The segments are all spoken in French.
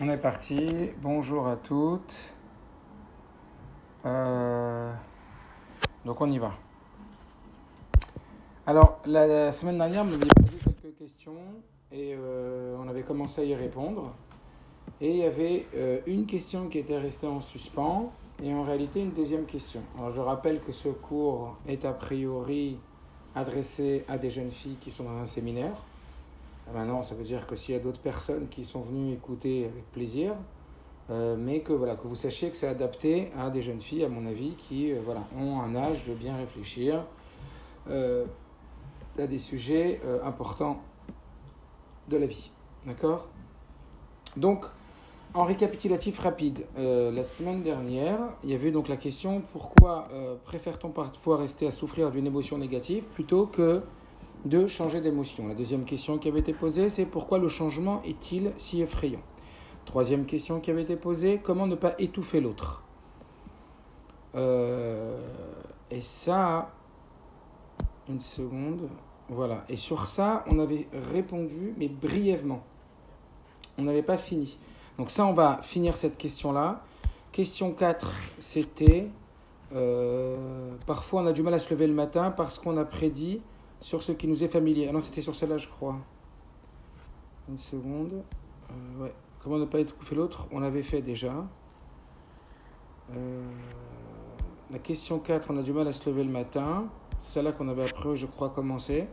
On est parti. Bonjour à toutes. Euh, Donc on y va. Alors la, semaine dernière, vous m'aviez posé quelques questions et euh, on avait commencé à y répondre. Et il y avait euh, une question qui était restée en suspens et en réalité une deuxième question. Alors je rappelle que ce cours est a priori adressé à des jeunes filles qui sont dans un séminaire. Maintenant, ça veut dire que s'il y a d'autres personnes qui sont venues écouter avec plaisir, euh, mais que, voilà, que vous sachiez que c'est adapté à des jeunes filles, à mon avis, qui euh, voilà, ont un âge de bien réfléchir euh, à des sujets importants de la vie. D'accord? Donc, en récapitulatif rapide, la semaine dernière, il y avait donc la question pourquoi préfère-t-on parfois rester à souffrir d'une émotion négative plutôt que de changer d'émotion. La deuxième question qui avait été posée, c'est pourquoi le changement est-il si effrayant? Troisième question qui avait été posée, comment ne pas étouffer l'autre? Euh, Et ça, une seconde, voilà. Et sur ça, on avait répondu, mais brièvement. On n'avait pas fini. Donc ça, on va finir cette question-là. Question 4, c'était, euh, parfois on a du mal à se lever le matin parce qu'on a prédit sur ce qui nous est familier. Ah non, c'était sur celle-là, je crois. Une seconde. Euh, ouais. Comment ne pas étouffer l'autre? On l'avait fait déjà. Euh, la question 4, on a du mal à se lever le matin. C'est celle-là qu'on avait après, je crois, commencé.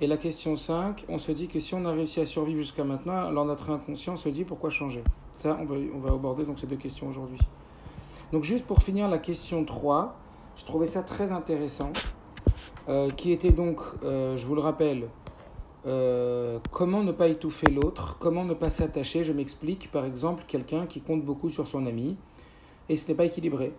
Et la question 5, on se dit que si on a réussi à survivre jusqu'à maintenant, alors notre inconscient se dit pourquoi changer? Ça, on va, on va aborder donc ces deux questions aujourd'hui. Donc juste pour finir la question 3, je trouvais ça très intéressant, euh, qui était donc, euh, je vous le rappelle, euh, comment ne pas étouffer l'autre, comment ne pas s'attacher. Je m'explique, par exemple, quelqu'un qui compte beaucoup sur son ami et ce n'est pas équilibré.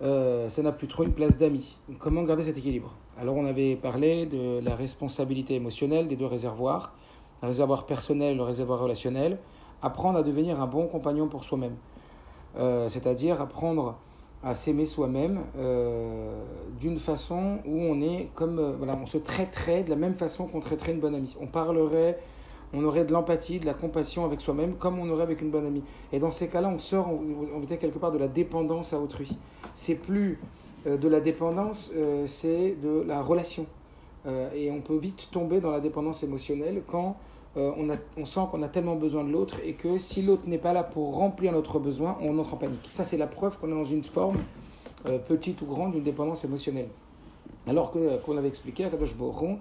Ça n'a plus trop une place d'ami. Comment garder cet équilibre? Alors on avait parlé de la responsabilité émotionnelle des deux réservoirs, le réservoir personnel, le réservoir relationnel, apprendre à devenir un bon compagnon pour soi-même. C'est-à-dire apprendre à s'aimer soi-même euh, d'une façon où on est comme euh, voilà, on se traiterait de la même façon qu'on traiterait une bonne amie. On parlerait, on aurait de l'empathie, de la compassion avec soi-même comme on aurait avec une bonne amie. Et dans ces cas-là, on sort, on, on était quelque part de la dépendance à autrui. C'est plus euh, de la dépendance, c'est de la relation. Et on peut vite tomber dans la dépendance émotionnelle quand euh, on, a, on sent qu'on a tellement besoin de l'autre et que si l'autre n'est pas là pour remplir notre besoin, on entre en panique. Ça, c'est la preuve qu'on est dans une forme, euh, petite ou grande, d'une dépendance émotionnelle. Alors que, qu'on avait expliqué à Kadosh Boron,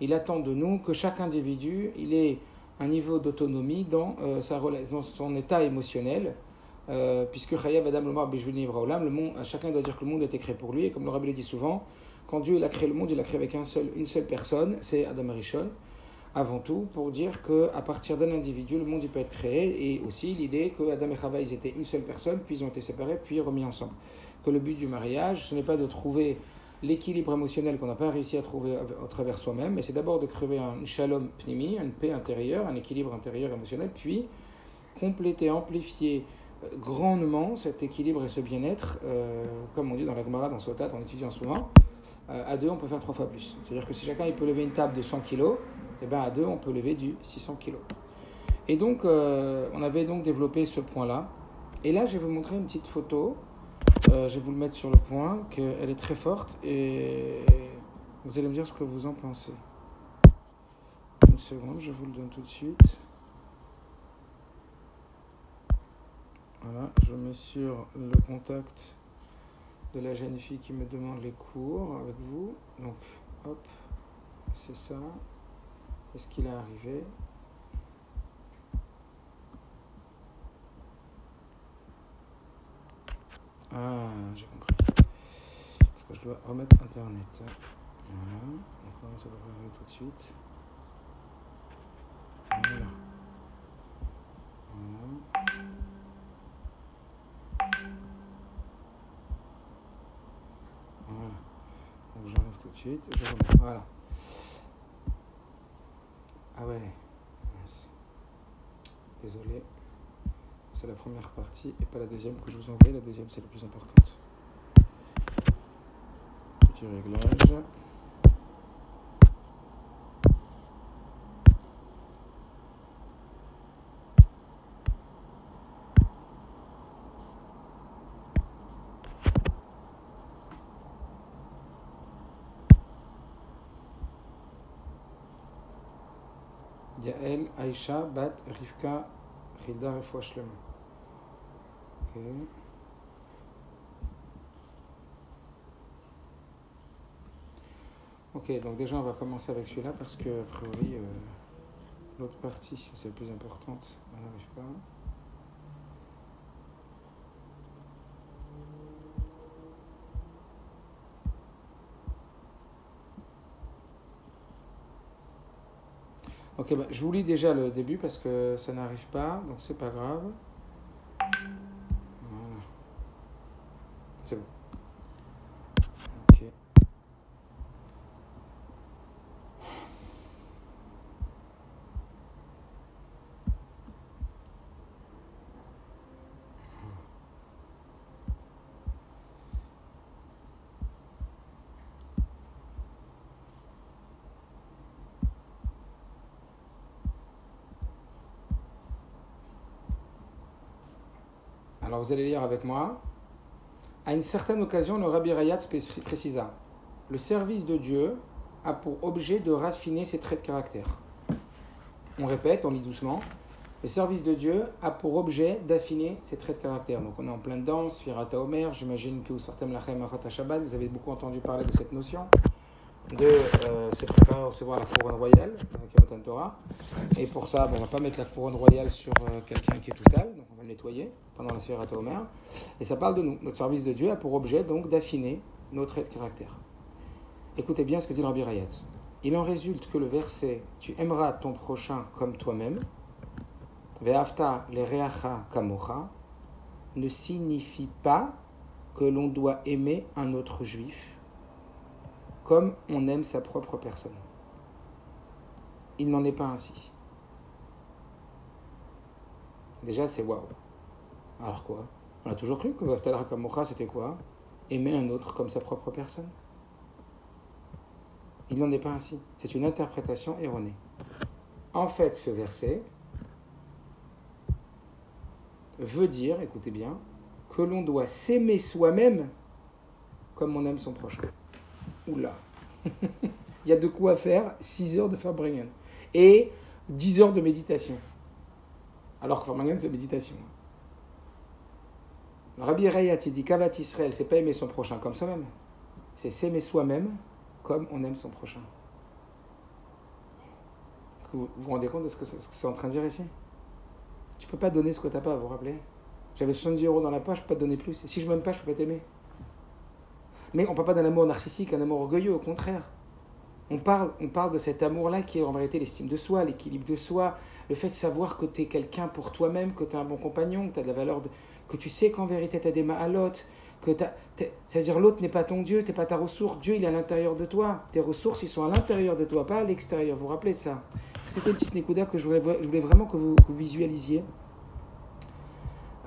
il attend de nous que chaque individu, il ait un niveau d'autonomie dans, euh, sa, dans son état émotionnel, euh, puisque Adam Lomar le monde, chacun doit dire que le monde a été créé pour lui, et comme le Rabbi le dit souvent, quand Dieu a créé le monde, il l'a créé avec un seul, une seule personne, c'est Adam Arishon, avant tout, pour dire qu'à partir d'un individu, le monde il peut être créé, et aussi l'idée que Adam et Chava, ils étaient une seule personne, puis ils ont été séparés, puis remis ensemble. Que le but du mariage, ce n'est pas de trouver l'équilibre émotionnel qu'on n'a pas réussi à trouver à travers soi-même, mais c'est d'abord de créer un shalom pnimi, une paix intérieure, un équilibre intérieur émotionnel, puis compléter, amplifier euh, grandement cet équilibre et ce bien-être, euh, comme on dit dans la Gemara, dans Sotat, on étudie en ce moment, euh, à deux, on peut faire trois fois plus. C'est-à-dire que si chacun il peut lever une table de 100 kg, et ben à deux, on peut lever du 600 kg. Et donc, euh, on avait donc développé ce point-là. Et là, je vais vous montrer une petite photo. Euh, je vais vous le mettre sur le point, qu'elle est très forte et vous allez me dire ce que vous en pensez. Une seconde, je vous le donne tout de suite. Voilà, je mets sur le contact de la jeune fille qui me demande les cours avec vous. Donc, hop, c'est ça. Est-ce qu'il est arrivé Ah, j'ai compris. Parce que je dois remettre Internet. Voilà. Donc, ça devrait arriver tout de suite. Voilà. Voilà. Donc j'enlève tout de suite. Voilà. Ah ouais. Désolé. C'est la première partie et pas la deuxième que je vous envoie. La deuxième, c'est la plus importante. Petit réglage. Yael, Aïcha, Bat, Rivka, Rida, Refoua Shlema. Ok. Ok, donc déjà on va commencer avec celui-là parce que, a priori, euh, l'autre partie, c'est la plus importante, on n'arrive pas. Ok, bah, je vous lis déjà le début parce que ça n'arrive pas, donc c'est pas grave. Voilà. C'est bon. Ok. Vous allez lire avec moi. À une certaine occasion, le Rabbi Rayat précisa Le service de Dieu a pour objet de raffiner ses traits de caractère. On répète, on lit doucement. Le service de Dieu a pour objet d'affiner ses traits de caractère. Donc on est en plein dedans, Sfirata Omer, j'imagine que vous vous avez beaucoup entendu parler de cette notion de euh, se préparer à recevoir la couronne royale, Torah. Et pour ça, bon, on ne va pas mettre la couronne royale sur euh, quelqu'un qui est tout sale, le nettoyer pendant la Sfirata Omer. Et ça parle de nous. Notre service de Dieu a pour objet donc d'affiner de caractère. Écoutez bien ce que dit Rabbi Rayatz. Il en résulte que le verset Tu aimeras ton prochain comme toi-même Ve'afta le kamocha ne signifie pas que l'on doit aimer un autre juif comme on aime sa propre personne. Il n'en est pas ainsi. Déjà, c'est waouh. Alors quoi? On a toujours cru que Vaftal Kamocha, c'était quoi? Aimer un autre comme sa propre personne? Il n'en est pas ainsi. C'est une interprétation erronée. En fait, ce verset, veut dire, écoutez bien, que l'on doit s'aimer soi-même comme on aime son prochain. Oula Il y a de quoi faire 6 heures de Farbringen et 10 heures de méditation. Alors que Farbringen, c'est méditation. Le Rabbi Rayat, il dit Kavat Israël, c'est pas aimer son prochain comme soi-même. C'est s'aimer soi-même comme on aime son prochain. Est-ce que vous vous rendez compte de ce que c'est en train de dire ici? Tu peux pas donner ce que tu n'as pas, vous vous rappelez? J'avais 70 euros dans la poche, je peux pas te donner plus. Et si je m'aime pas, je peux pas t'aimer. Mais on parle pas d'un amour narcissique, un amour orgueilleux, au contraire. On parle, on parle de cet amour-là qui est en vérité l'estime de soi, l'équilibre de soi, le fait de savoir que tu es quelqu'un pour toi-même, que tu es un bon compagnon, que tu de la valeur, que tu sais qu'en vérité tu as des mains à l'autre, que c'est-à-dire l'autre n'est pas ton Dieu, tu n'es pas ta ressource, Dieu il est à l'intérieur de toi, tes ressources ils sont à l'intérieur de toi, pas à l'extérieur, vous vous rappelez de ça? C'était une petite Nekuda que je voulais, vraiment que vous, visualisiez.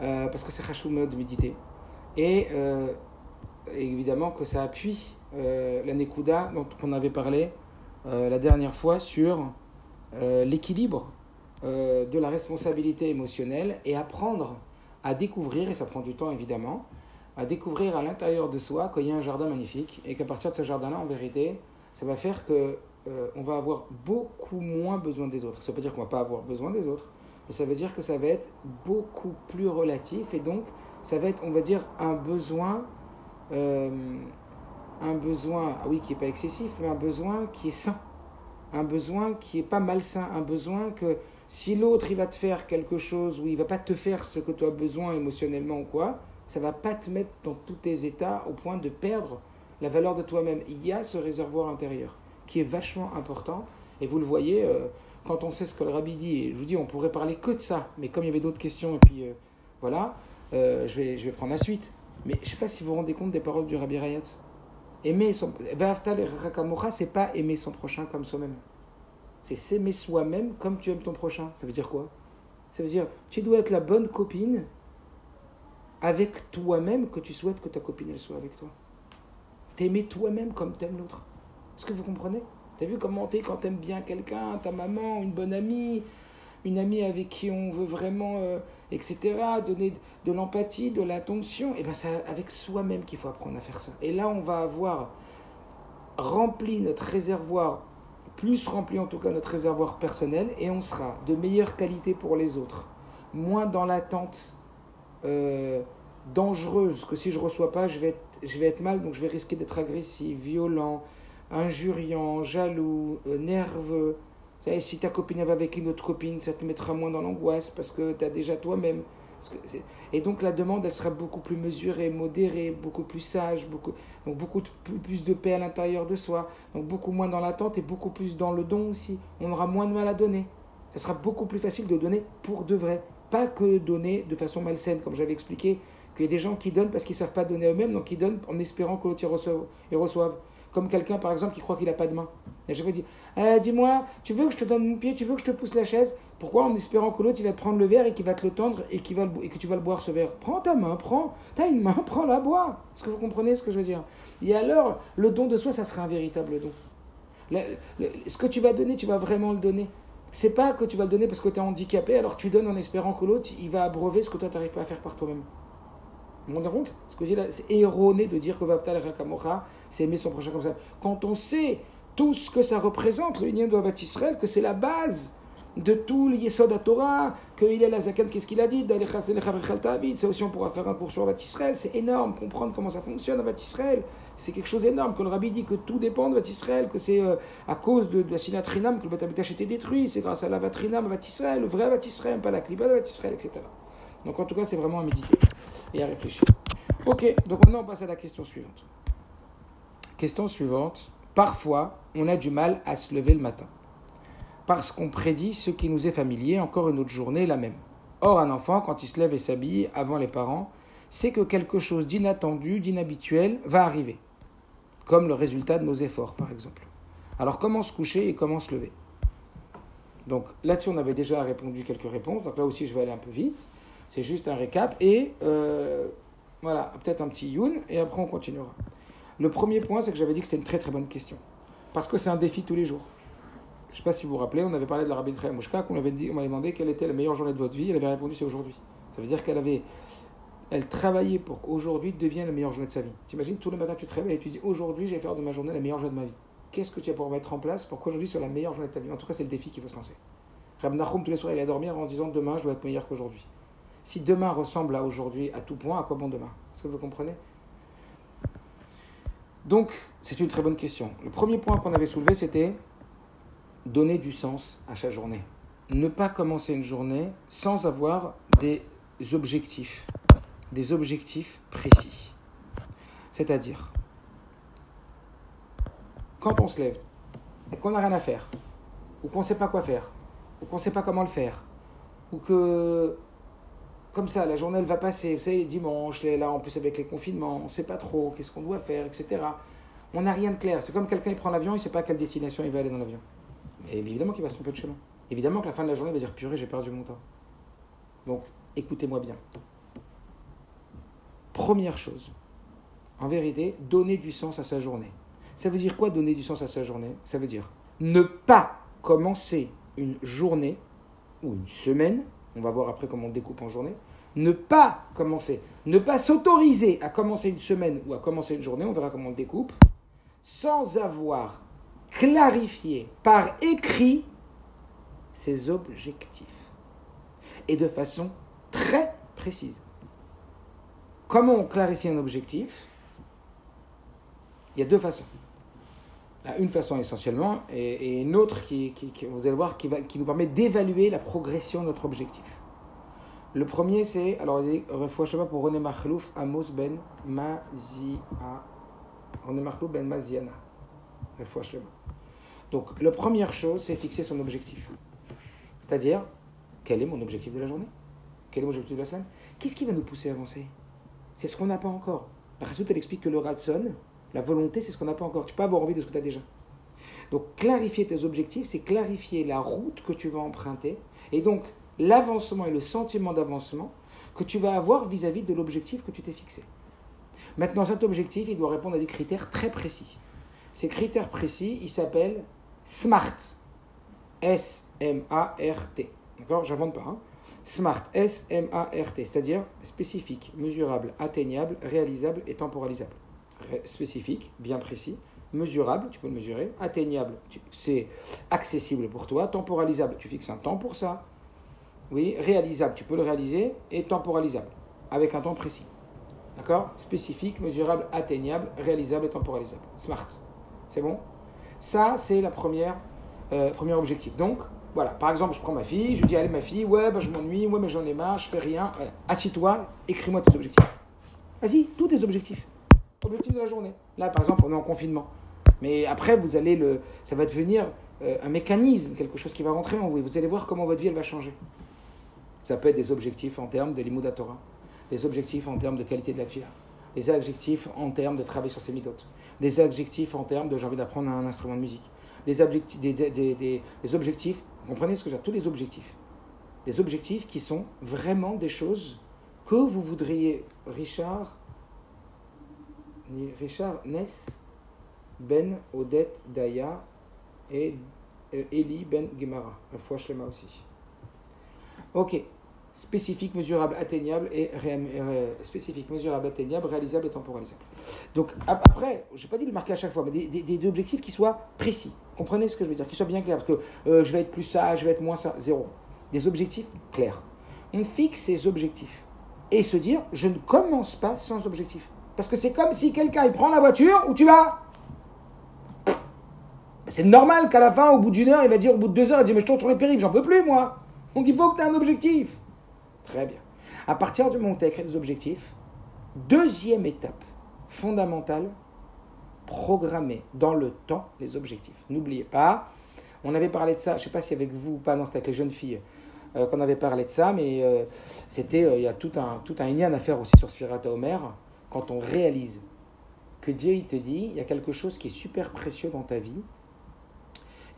Euh, parce que c'est Hashumot de méditer. Et, euh, évidemment que ça appuie euh, la Nekuda dont on avait parlé la dernière fois sur l'équilibre de la responsabilité émotionnelle et apprendre à découvrir, et ça prend du temps évidemment, à découvrir à l'intérieur de soi qu'il y a un jardin magnifique et qu'à partir de ce jardin-là, en vérité, ça va faire que euh, on va avoir beaucoup moins besoin des autres. Ça veut pas dire qu'on va pas avoir besoin des autres, mais ça veut dire que ça va être beaucoup plus relatif et donc ça va être, on va dire, un besoin, euh, un besoin, ah oui, qui est pas excessif, mais un besoin qui est sain, un besoin qui est pas malsain, un besoin que si l'autre il va te faire quelque chose ou il va pas te faire ce que tu as besoin émotionnellement ou quoi, ça va pas te mettre dans tous tes états au point de perdre la valeur de toi-même. Il y a ce réservoir intérieur qui est vachement important. Et vous le voyez, euh, quand on sait ce que le rabbi dit, et je vous dis, on pourrait parler que de ça, mais comme il y avait d'autres questions, et puis euh, voilà, je, vais, je vais prendre la suite. Mais je ne sais pas si vous vous rendez compte des paroles du rabbi Rayatz. Aimer son. c'est pas aimer son prochain comme soi-même. C'est s'aimer soi-même comme tu aimes ton prochain. Ça veut dire quoi? Ça veut dire, tu dois être la bonne copine avec toi-même que tu souhaites que ta copine soit avec toi. T'aimer toi-même comme t'aimes l'autre. Est-ce que vous comprenez? T'as vu comment t'es quand t'aimes bien quelqu'un, ta maman, une bonne amie, une amie avec qui on veut vraiment, euh, etc., donner de l'empathie, de l'attention, et bien c'est avec soi-même qu'il faut apprendre à faire ça. Et là, on va avoir rempli notre réservoir plus rempli en tout cas notre réservoir personnel et on sera de meilleure qualité pour les autres, moins dans l'attente euh, dangereuse que si je reçois pas, je vais, être, je vais être mal, donc je vais risquer d'être agressif, violent, injuriant, jaloux, euh, Si ta copine va avec une autre copine, ça te mettra moins dans l'angoisse parce que tu as déjà toi-même. Et donc la demande, elle sera beaucoup plus mesurée, modérée, beaucoup plus sage, beaucoup, donc beaucoup plus de paix à l'intérieur de soi, donc beaucoup moins dans l'attente et beaucoup plus dans le don aussi. On aura moins de mal à donner. Ça sera beaucoup plus facile de donner pour de vrai, pas que donner de façon malsaine, comme j'avais expliqué, qu'il y a des gens qui donnent parce qu'ils ne savent pas donner eux-mêmes, donc ils donnent en espérant que l'autre y reçoive. Comme quelqu'un, par exemple, qui croit qu'il n'a pas de main. Et je vais dire Dis-moi, tu veux que je te donne mon pied Tu veux que je te pousse la chaise? Pourquoi En espérant que l'autre, il va te prendre le verre et qu'il va te le tendre et, va et que tu vas le boire ce verre? Prends ta main, prends. T'as une main, prends-la, bois. Est-ce que vous comprenez ce que je veux dire? Et alors, le don de soi, ça sera un véritable don. ce que tu vas donner, tu vas vraiment le donner. C'est pas que tu vas le donner parce que tu es handicapé, alors tu donnes en espérant que l'autre, il va abreuver ce que toi, tu n'arrives pas à faire par toi-même. Vous vous compte Ce que dis là, c'est erroné de dire que Vaptal Rakamocha, c'est aimer son prochain comme ça. Quand on sait tout ce que ça représente, le lien de Israël, que c'est la base de tout le Yesod Torah, qu'il est la Zakan, qu'est-ce qu'il a dit C'est aussi on pourra faire un cours sur Avat Israël, c'est énorme, comprendre comment ça fonctionne Avat Israël, c'est quelque chose d'énorme, que le Rabbi dit que tout dépend de Avat Israël, que c'est euh, à cause de, la Sinatrinam que le a été détruit, c'est grâce à la Vatrinam Avat Israël, le vrai Avat Israël, pas la Kliba Avat Israël, etc. Donc en tout cas, c'est vraiment à méditer et à réfléchir. Ok, donc maintenant on passe à la question suivante. Question suivante. Parfois, on a du mal à se lever le matin. Parce qu'on prédit ce qui nous est familier, encore une autre journée, la même. Or, un enfant, quand il se lève et s'habille avant les parents, c'est que quelque chose d'inattendu, d'inhabituel va arriver. Comme le résultat de nos efforts, par exemple. Alors, comment se coucher et comment se lever? Donc, là-dessus, on avait déjà répondu quelques réponses. Donc, là aussi, je vais aller un peu vite. C'est juste un récap. Et euh, voilà, peut-être un petit youn, et après on continuera. Le premier point, c'est que j'avais dit que c'était une très très bonne question. Parce que c'est un défi tous les jours. Je ne sais pas si vous vous rappelez, on avait parlé de la rabbin Mouchka, on m'avait demandé quelle était la meilleure journée de votre vie. Elle avait répondu c'est aujourd'hui. Ça veut dire qu'elle avait, elle travaillait pour qu'aujourd'hui devienne la meilleure journée de sa vie. T'imagines, tous les matins tu te réveilles et tu dis aujourd'hui je vais faire de ma journée la meilleure journée de ma vie. Qu'est-ce que tu vas pouvoir mettre en place pour qu'aujourd'hui soit la meilleure journée de ta vie? En tout cas, c'est le défi qu'il faut se lancer. Rab Nachum, tous les soirs, il allait dormir en disant demain je dois être meilleur qu'aujourd'hui. Si demain ressemble à aujourd'hui à tout point, à quoi bon demain? Est-ce que vous comprenez? Donc, c'est une très bonne question. Le premier point qu'on avait soulevé, c'était donner du sens à chaque journée. Ne pas commencer une journée sans avoir des objectifs, des objectifs précis. C'est-à-dire, quand on se lève et qu'on n'a rien à faire, ou qu'on ne sait pas quoi faire, ou qu'on ne sait pas comment le faire, ou que comme ça, la journée elle va passer, vous savez, dimanche, là en plus avec les confinements, on ne sait pas trop qu'est-ce qu'on doit faire, etc. On n'a rien de clair. C'est comme quelqu'un qui prend l'avion, il ne sait pas à quelle destination il va aller dans l'avion. Mais évidemment qu'il va se tromper de chemin. Évidemment que la fin de la journée il va dire purée, j'ai perdu mon temps. Donc, écoutez-moi bien. Première chose, en vérité, donner du sens à sa journée. Ça veut dire quoi donner du sens à sa journée? Ça veut dire ne pas commencer une journée ou une semaine on va voir après comment on découpe en journée, ne pas commencer, ne pas s'autoriser à commencer une semaine ou à commencer une journée, on verra comment on découpe, sans avoir clarifié par écrit ses objectifs. Et de façon très précise. Comment on clarifie un objectif? Il y a deux façons. Une façon essentiellement, et, une autre qui, vous allez voir, qui, va, qui nous permet d'évaluer la progression de notre objectif. Le premier, c'est, alors, je pas pour René Marlouf, Amos Ben Mazia. René Marlouf Ben Maziana. Donc, la première chose, c'est fixer son objectif. C'est-à-dire, quel est mon objectif de la journée? Quel est mon objectif de la semaine? Qu'est-ce qui va nous pousser à avancer? C'est ce qu'on n'a pas encore. La Rasout, elle explique que le ratson, la volonté, c'est ce qu'on n'a pas encore. Tu peux avoir envie de ce que tu as déjà. Donc clarifier tes objectifs, c'est clarifier la route que tu vas emprunter et donc l'avancement et le sentiment d'avancement que tu vas avoir vis-à-vis de l'objectif que tu t'es fixé. Maintenant, cet objectif, il doit répondre à des critères très précis. Ces critères précis, ils s'appellent SMART. S-M-A-R-T. D'accord? J'invente pas. Hein SMART. S-M-A-R-T. C'est-à-dire spécifique, mesurable, atteignable, réalisable et temporalisable spécifique, bien précis, mesurable, tu peux le mesurer, atteignable, c'est accessible pour toi, temporalisable, tu fixes un temps pour ça, oui, réalisable, tu peux le réaliser, et temporalisable, avec un temps précis. D'accord? Spécifique, mesurable, atteignable, réalisable et temporalisable. Smart. C'est bon? Ça, c'est la première, euh, premier objectif. Donc, voilà, par exemple, je prends ma fille, je lui dis, allez ma fille, ouais, bah, je m'ennuie, ouais, mais j'en ai marre, je fais rien. Voilà. Assis-toi, écris-moi tes objectifs. Vas-y, tous tes objectifs. Objectifs de la journée. Là, par exemple, on est en confinement. Mais après, vous allez le, ça va devenir euh, un mécanisme, quelque chose qui va rentrer en vous. Et vous allez voir comment votre vie, elle va changer. Ça peut être des objectifs en termes de l'imodatora, des objectifs en termes de qualité de la vie, des objectifs en termes de travail sur ses midotes, des objectifs en termes de j'ai envie d'apprendre un instrument de musique, des objectifs, des, des, des, objectifs, vous comprenez ce que dire, tous les objectifs. Des objectifs qui sont vraiment des choses que vous voudriez, Richard, Richard Ness, Ben Odette Daya et euh, Eli Ben Gemara, la fois Shlema aussi. Ok, spécifique, mesurable, atteignable et spécifique, mesurable, réalisable et temporalisable. Donc après, je n'ai pas dit le marquer à chaque fois, mais des, objectifs qui soient précis. Comprenez ce que je veux dire, qui soient bien clairs, parce que euh, je vais être plus ça, je vais être moins ça, zéro. Des objectifs clairs. On fixe ces objectifs et se dire, je ne commence pas sans objectif. Parce que c'est comme si quelqu'un il prend la voiture où tu vas? C'est normal qu'à la fin, au bout d'une heure, il va dire, au bout de deux heures, il dit, mais je tourne sur les périphes, j'en peux plus moi. Donc il faut que tu aies un objectif. Très bien. À partir du moment où tu as écrit des objectifs, deuxième étape fondamentale, programmer dans le temps les objectifs. N'oubliez pas, on avait parlé de ça, je ne sais pas si avec vous ou pas, non, c'était avec les jeunes filles euh, qu'on avait parlé de ça, mais euh, c'était, euh, il y a tout un, tout un à faire aussi sur Sphirata Omer, quand on réalise que Dieu, te dit, il y a quelque chose qui est super précieux dans ta vie,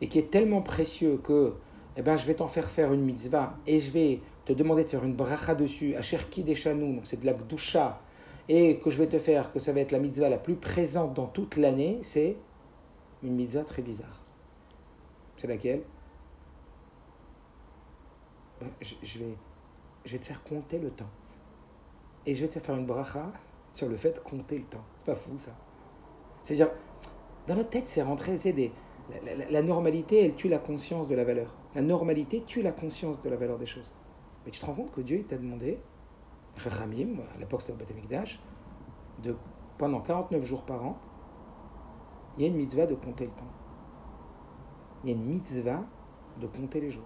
et qui est tellement précieux que eh ben, je vais t'en faire faire une mitzvah et je vais te demander de faire une bracha dessus, à Cherki des donc c'est de la gdusha, et que je vais te faire, que ça va être la mitzvah la plus présente dans toute l'année, c'est une mitzvah très bizarre. C'est laquelle? Je, je vais te faire compter le temps. Et je vais te faire une bracha sur le fait de compter le temps. C'est pas fou ça. C'est-à-dire, dans notre tête, c'est rentré, c'est des, la, normalité, elle tue la conscience de la valeur. La normalité tue la conscience de la valeur des choses. Mais tu te rends compte que Dieu t'a demandé, Ramim, à l'époque c'était au de pendant 49 jours par an, il y a une mitzvah de compter le temps. Il y a une mitzvah de compter les jours.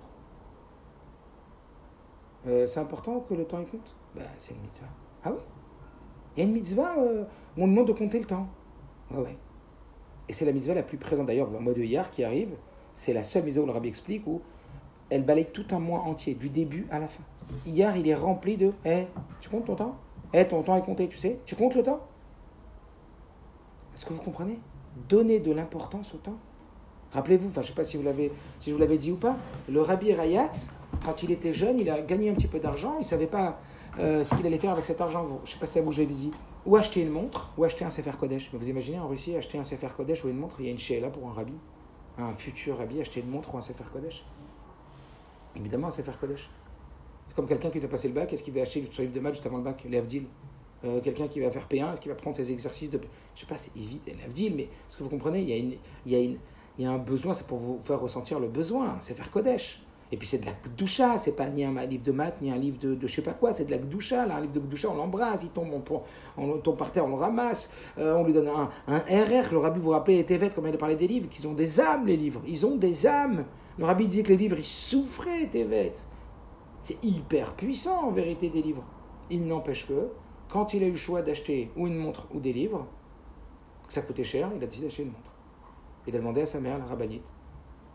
Euh, c'est important que le temps y compte? Ben, C'est une mitzvah. Ah oui Il y a une mitzvah euh, où on demande de compter le temps. Ouais, ouais. Et c'est la mitzvah la plus présente d'ailleurs, le mois de hier qui arrive, c'est la seule mitzvah où le rabbi explique où elle balaye tout un mois entier, du début à la fin. Hier, il est rempli de Eh, tu comptes ton temps? Eh, ton temps est compté, tu sais Tu comptes le temps? Est-ce que vous comprenez? Donner de l'importance au temps. Rappelez-vous, enfin, je ne sais pas si, vous l'avez, si je vous l'avais dit ou pas, le rabbi Rayatz, quand il était jeune, il a gagné un petit peu d'argent, il ne savait pas euh, ce qu'il allait faire avec cet argent. Je ne sais pas si l'avez dit ou acheter une montre, ou acheter un Sefer Kodesh. vous imaginez en Russie, acheter un Sefer Kodesh ou une montre, il y a une chez là pour un rabbi, un futur rabbi, acheter une montre ou un Sefer Kodesh. Évidemment, un Sefer Kodesh. C'est comme quelqu'un qui doit passer le bac, est-ce qu'il va acheter son livre de maths juste avant le bac, l'Avdil? Euh, Quelqu'un qui va faire P1, est-ce qu'il va prendre ses exercices de. Je sais pas, c'est évident, l'Avdil, mais ce que vous comprenez, il y a, une, il y a, une, il y a un besoin, c'est pour vous faire ressentir le besoin, Sefer Kodesh. Et puis c'est de la gdoucha, c'est pas ni un livre de maths, ni un livre de, de je sais pas quoi, c'est de la gdoucha. Là, un livre de gdoucha, on l'embrasse, il tombe, on, tombe par terre, on le ramasse, euh, on lui donne un, un, RR. Le rabbi, vous vous rappelez, Tevet, comme il a parlé des livres, qu'ils ont des âmes, les livres. Ils ont des âmes. Le rabbi dit que les livres, ils souffraient, Tevet. C'est hyper puissant, en vérité, des livres. Il n'empêche que, quand il a eu le choix d'acheter ou une montre ou des livres, que ça coûtait cher, il a décidé d'acheter une montre. Il a demandé à sa mère, la rabbinite,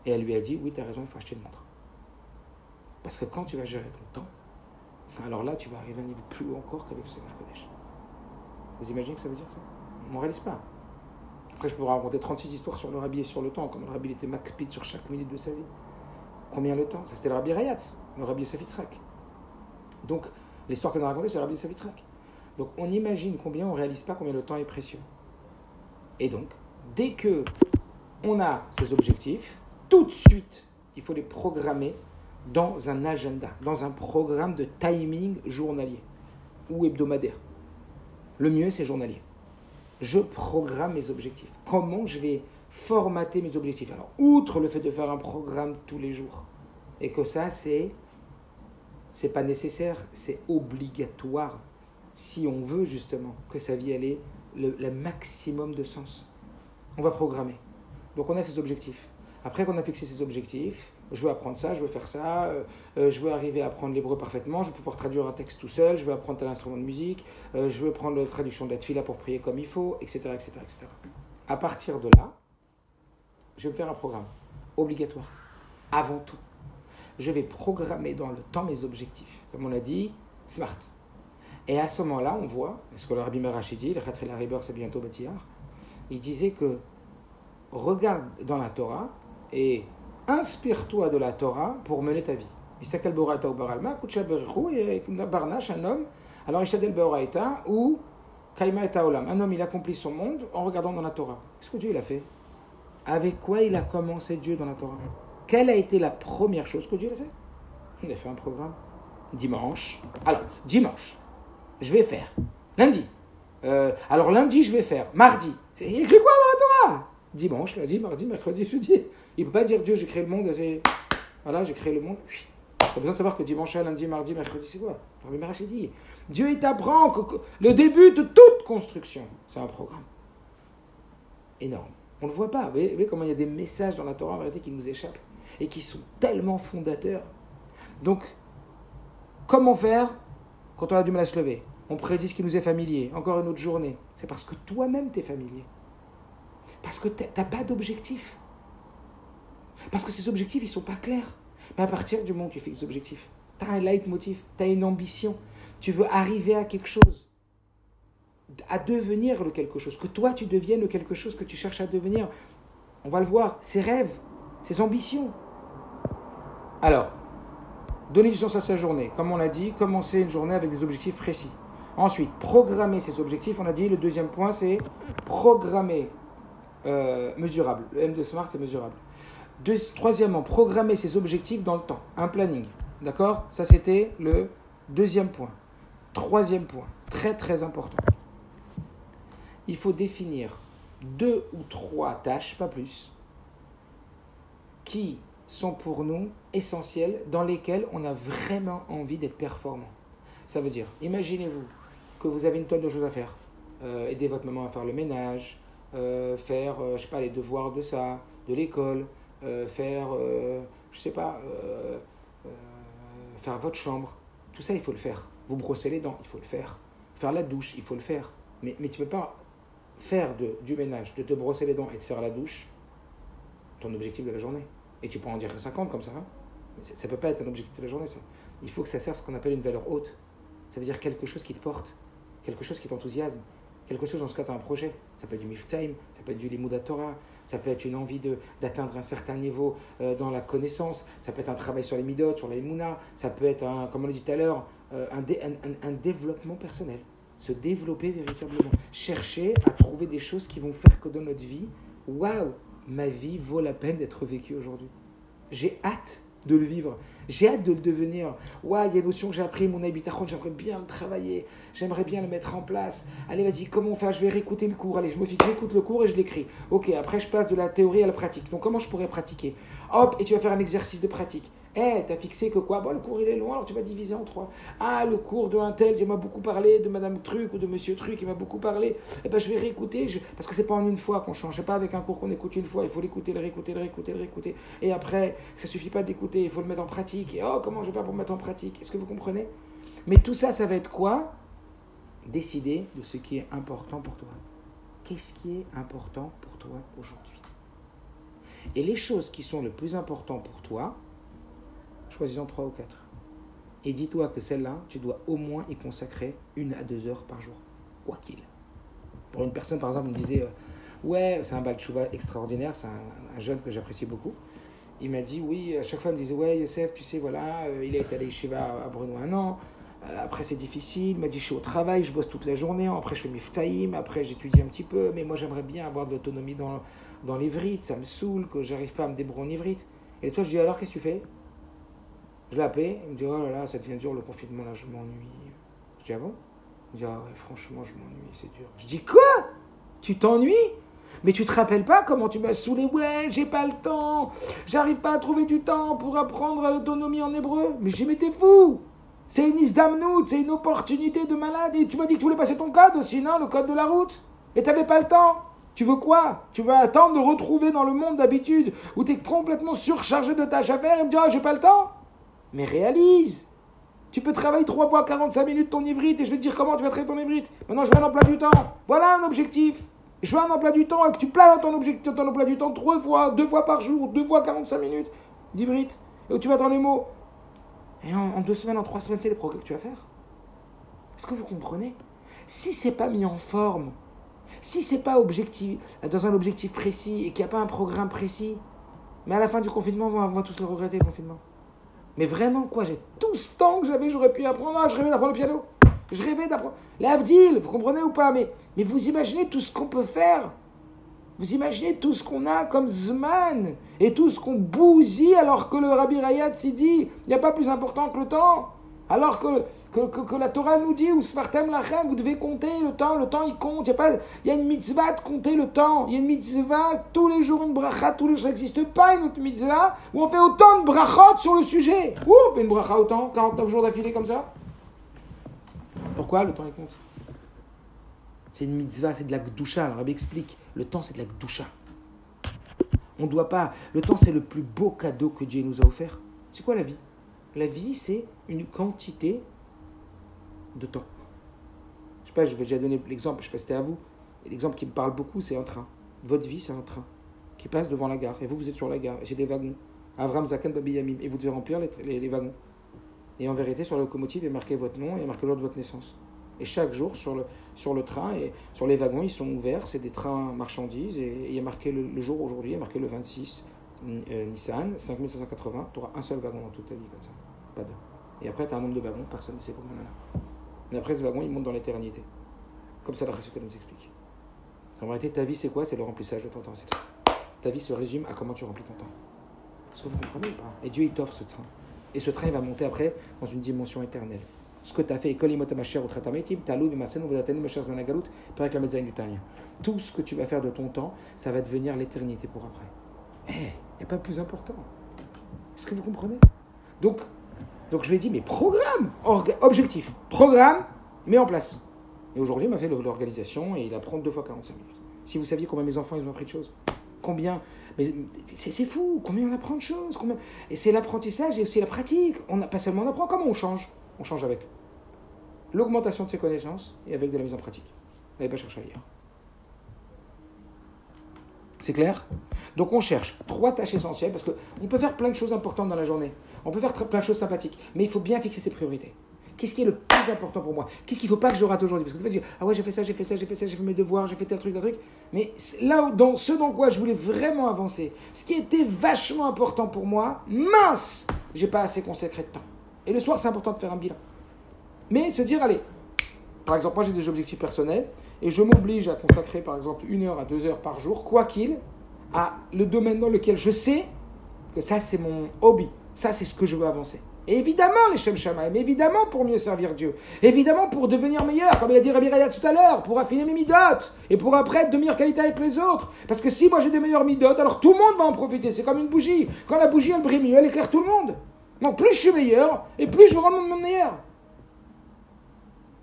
et elle lui a dit, oui, tu as raison, il faut acheter une montre. Parce que quand tu vas gérer ton temps, alors là, tu vas arriver à un niveau plus haut encore qu'avec ce Kodesh. Vous imaginez que ça veut dire ça? On ne réalise pas. Après, je pourrais raconter 36 histoires sur le rabbi et sur le temps, comme le rabbi était makpid sur chaque minute de sa vie. Combien le temps? Ça, c'était le rabbi Rayatz, le rabbi Safitzrak. Donc, l'histoire qu'on a racontée, c'est le rabbi Safitzrak. Donc, on imagine combien on ne réalise pas combien le temps est précieux. Et donc, dès que on a ces objectifs, tout de suite, il faut les programmer dans un agenda, dans un programme de timing journalier ou hebdomadaire. Le mieux, c'est journalier. je programme mes objectifs. Comment je vais formater mes objectifs? Alors, outre le fait de faire un programme tous les jours, et que ça, c'est c'est pas nécessaire, c'est obligatoire si on veut justement que sa vie ait le, le maximum de sens. On va programmer. Donc on a ces objectifs. Après qu'on a fixé ces objectifs, je veux apprendre ça, je veux faire ça, euh, euh, je veux arriver à apprendre l'hébreu parfaitement, je veux pouvoir traduire un texte tout seul, je veux apprendre tel instrument de musique, euh, je veux prendre la traduction de la pour prier comme il faut, etc., etc., etc. À partir de là, je vais faire un programme obligatoire, avant tout. Je vais programmer dans le temps mes objectifs. Comme on l'a dit, smart. Et à ce moment-là, on voit, ce que le Rabbi Merachidi, le Khatri Riber, c'est bientôt bâtillard, il disait que regarde dans la Torah et inspire-toi de la Torah pour mener ta vie. Barnash, un homme, alors Ishadel ou Kaima et Olam. Un homme, il accomplit son monde en regardant dans la Torah. Qu'est-ce que Dieu il a fait? Avec quoi il a commencé Dieu dans la Torah? Quelle a été la première chose que Dieu a fait? Il a fait un programme. Dimanche. Alors, dimanche, je vais faire. Lundi. Euh, alors lundi, je vais faire. Mardi. Il écrit quoi dans la Torah? Dimanche, lundi, mardi, mercredi, jeudi. Il ne peut pas dire Dieu, j'ai créé le monde. Voilà, j'ai créé le monde. Tu as besoin de savoir que dimanche, lundi, mardi, mercredi, c'est quoi? Le dit Dieu, il t'apprend que le début de toute construction, c'est un programme. Énorme. On ne le voit pas. Vous voyez, comment il y a des messages dans la Torah en vérité qui nous échappent et qui sont tellement fondateurs. Donc, comment faire quand on a du mal à se lever? On prédit ce qui nous est familier. Encore une autre journée. C'est parce que toi-même, tu es familier. Parce que tu n'as pas d'objectif. Parce que ces objectifs, ils ne sont pas clairs. Mais à partir du moment où tu fixes des objectifs, tu as un leitmotiv, tu as une ambition, tu veux arriver à quelque chose, à devenir le quelque chose, que toi tu deviennes le quelque chose que tu cherches à devenir. On va le voir, ses rêves, ses ambitions. Alors, donner du sens à sa journée. Comme on l'a dit, commencer une journée avec des objectifs précis. Ensuite, programmer ses objectifs. On a dit, le deuxième point, c'est programmer euh, mesurable. Le M de Smart, c'est mesurable troisièmement, programmer ses objectifs dans le temps, un planning. D'accord? Ça, c'était le deuxième point. Troisième point, très très important. Il faut définir deux ou trois tâches, pas plus, qui sont pour nous essentielles, dans lesquelles on a vraiment envie d'être performant. Ça veut dire, imaginez-vous que vous avez une tonne de choses à faire. Euh, aider votre maman à faire le ménage, faire, euh, je sais pas, les devoirs de ça, de l'école, euh, faire, euh, je sais pas, euh, faire votre chambre. Tout ça, il faut le faire. Vous brosser les dents, il faut le faire. Faire la douche, il faut le faire. Mais, mais tu ne peux pas faire de, du ménage, de te brosser les dents et de faire la douche ton objectif de la journée. Et tu peux en dire 50 comme ça. Hein. ça ne peut pas être un objectif de la journée, ça. Il faut que ça serve ce qu'on appelle une valeur haute. Ça veut dire quelque chose qui te porte, quelque chose qui t'enthousiasme, quelque chose dans ce cas, tu as un projet. Ça peut être du Miftaim, ça peut être du Limouda Torah, ça peut être une envie d'atteindre un certain niveau euh, dans la connaissance, ça peut être un travail sur les midot, sur la ça peut être, un, comme on l'a dit tout à l'heure, euh, un, un, développement personnel. Se développer véritablement. Chercher à trouver des choses qui vont faire que dans notre vie, waouh, ma vie vaut la peine d'être vécue aujourd'hui. J'ai hâte de le vivre. J'ai hâte de le devenir. Ouais, il y a une notion que j'ai appris, mon habitation, j'aimerais bien le travailler, j'aimerais bien le mettre en place. Allez, vas-y, comment faire Je vais réécouter le cours. Allez, je me fixe, j'écoute le cours et je l'écris. Ok, après je passe de la théorie à la pratique. Donc comment je pourrais pratiquer? Hop, et tu vas faire un exercice de pratique. Eh, t'as fixé que quoi? Bon, le cours il est loin, alors tu vas diviser en trois. Ah, le cours de un tel, il m'a beaucoup parlé, de Madame Truc ou de Monsieur Truc, il m'a beaucoup parlé. Eh ben, je vais réécouter, parce que c'est pas en une fois qu'on change, c'est pas avec un cours qu'on écoute une fois, il faut l'écouter, le réécouter, le réécouter, le réécouter. Et après, ça suffit pas d'écouter, il faut le mettre en pratique. Et oh, comment je vais faire pour mettre en pratique? Est-ce que vous comprenez? Mais tout ça, ça va être quoi? Décider de ce qui est important pour toi. Qu'est-ce qui est important pour toi aujourd'hui? Et les choses qui sont le plus important pour toi, choisis-en trois ou quatre. Et dis-toi que celle-là, tu dois au moins y consacrer une à deux heures par jour, quoi qu'il. Pour une personne, par exemple, me disait euh, Ouais, c'est un Balchouva extraordinaire, c'est un, jeune que j'apprécie beaucoup. Il m'a dit Oui, à chaque fois, il me disait Ouais, Youssef, tu sais, voilà, euh, il été allé Shiva à Bruno un an. Euh, après, c'est difficile. Il m'a dit Je suis au travail, je bosse toute la journée. Après, je fais mes ftaïm. Après, j'étudie un petit peu. Mais moi, j'aimerais bien avoir de l'autonomie dans, dans l'ivrit. Ça me saoule que j'arrive pas à me débrouiller en ivrit. Et toi, je dis Alors, qu'est-ce que tu fais? Je l'ai appelé, il me dit Oh là là, ça devient dur le confinement, là je m'ennuie. Je dis Ah bon? Il me dit Ah ouais, franchement, je m'ennuie, c'est dur. Je dis Quoi? Tu t'ennuies? Mais tu te rappelles pas comment tu m'as saoulé? Ouais, j'ai pas le temps. J'arrive pas à trouver du temps pour apprendre l'autonomie en hébreu. Mais j'ai mais t'es fou. C'est une isdamnout, c'est une opportunité de malade. Et tu m'as dit que tu voulais passer ton code aussi, non? Le code de la route? Et t'avais pas le temps. Tu veux quoi? Tu vas attendre de retrouver dans le monde d'habitude où tu es complètement surchargé de tâches à faire et me dire ah, j'ai pas le temps? Mais réalise Tu peux travailler 3 fois 45 minutes ton ivrite et je vais te dire comment tu vas traiter ton ivrite. Maintenant je veux un emploi du temps. Voilà un objectif. Je veux un emploi du temps et que tu planes ton objectif, ton emploi du temps trois fois, deux fois par jour, deux fois 45 minutes d'ivrite. Et où tu vas dans les mots. Et en, deux semaines, en trois semaines, c'est les progrès que tu vas faire. Est-ce que vous comprenez? Si c'est pas mis en forme, si c'est pas objectif, dans un objectif précis et qu'il n'y a pas un programme précis, mais à la fin du confinement, on va, tous le regretter, le confinement. Mais vraiment, quoi, j'ai tout ce temps que j'avais, j'aurais pu apprendre. Ah, je rêvais d'apprendre le piano. Je rêvais d'apprendre. L'Avdil, vous comprenez ou pas mais, mais vous imaginez tout ce qu'on peut faire Vous imaginez tout ce qu'on a comme Zman et tout ce qu'on bousille alors que le Rabbi Rayat s'y dit il n'y a pas plus important que le temps. Alors que que, la Torah nous dit, ou Svartem Lachem, vous devez compter le temps, le temps il compte. Il y, a une mitzvah de compter le temps. Il y a une mitzvah tous les jours, une bracha tous les jours. Ça n'existe pas une autre mitzvah où on fait autant de brachot sur le sujet. Où on fait une bracha autant 49 jours d'affilée comme ça Pourquoi le temps il compte? C'est une mitzvah, c'est de la gdusha. Alors Rabbi explique, le temps c'est de la gdusha. On ne doit pas. Le temps c'est le plus beau cadeau que Dieu nous a offert. C'est quoi la vie? La vie c'est une quantité de temps. Je sais pas, je vais déjà donner l'exemple, je sais pas c'était à vous. L'exemple qui me parle beaucoup, c'est un train. Votre vie, c'est un train qui passe devant la gare. Et vous, vous êtes sur la gare. Et j'ai des wagons. Avram Zakan Babi Yamim. Et vous devez remplir les, wagons. Et en vérité, sur la locomotive, il y a marqué votre nom et il a marqué l'ordre de votre naissance. Et chaque jour, sur le, train et sur les wagons, ils sont ouverts. C'est des trains marchandises. Et, il y a marqué le, jour aujourd'hui, il y a marqué le 26 euh, Nissan, 5580. Tu auras un seul wagon dans toute ta vie, comme ça. Pas deux. Et après, tu as un nombre de wagons, personne ne sait combien il y en a. Mais après, ce wagon, il monte dans l'éternité. Comme ça, la Chassidut nous explique. En réalité, ta vie, c'est quoi? C'est le remplissage de ton temps. Ta vie se résume à comment tu remplis ton temps. Est-ce que vous comprenez ou pas? Et Dieu, il t'offre ce train. Et ce train, il va monter après dans une dimension éternelle. Ce que tu as fait, tout ce que tu vas faire de ton temps, ça va devenir l'éternité pour après. Eh, n'y a pas plus important. Est-ce que vous comprenez? Donc, donc je lui ai dit, mais programme, objectif, programme, mets en place. Et aujourd'hui, il m'a fait l'organisation et il apprend deux fois 45 minutes. Si vous saviez combien mes enfants ils ont appris de choses, combien, mais c'est fou, combien on apprend de choses, combien, et c'est l'apprentissage et aussi la pratique. On a, pas seulement on apprend, comment on change? On change avec l'augmentation de ses connaissances et avec de la mise en pratique. N'allez pas chercher ailleurs. C'est clair? Donc on cherche trois tâches essentielles parce qu'on peut faire plein de choses importantes dans la journée. On peut faire plein de choses sympathiques. Mais il faut bien fixer ses priorités. Qu'est-ce qui est le plus important pour moi? Qu'est-ce qu'il ne faut pas que je rate aujourd'hui? Parce que tu vas dire, ah ouais, j'ai fait ça, j'ai fait ça, j'ai fait ça, j'ai fait mes devoirs, j'ai fait tel truc, tel truc. Mais là, dans ce dans quoi je voulais vraiment avancer, ce qui était vachement important pour moi, mince, j'ai pas assez consacré de temps. Et le soir, c'est important de faire un bilan. Mais se dire, allez, par exemple, moi j'ai des objectifs personnels et je m'oblige à consacrer par exemple une heure à deux heures par jour, quoi qu'il, à le domaine dans lequel je sais que ça c'est mon hobby, ça c'est ce que je veux avancer. Et évidemment les Shem mais évidemment pour mieux servir Dieu, évidemment pour devenir meilleur, comme il a dit Rabbi Raya tout à l'heure, pour affiner mes midotes, et pour après être de meilleure qualité avec les autres. Parce que si moi j'ai des meilleures midotes, alors tout le monde va en profiter, c'est comme une bougie. Quand la bougie elle brille mieux, elle éclaire tout le monde. Donc plus je suis meilleur, et plus je vais rendre le monde meilleur.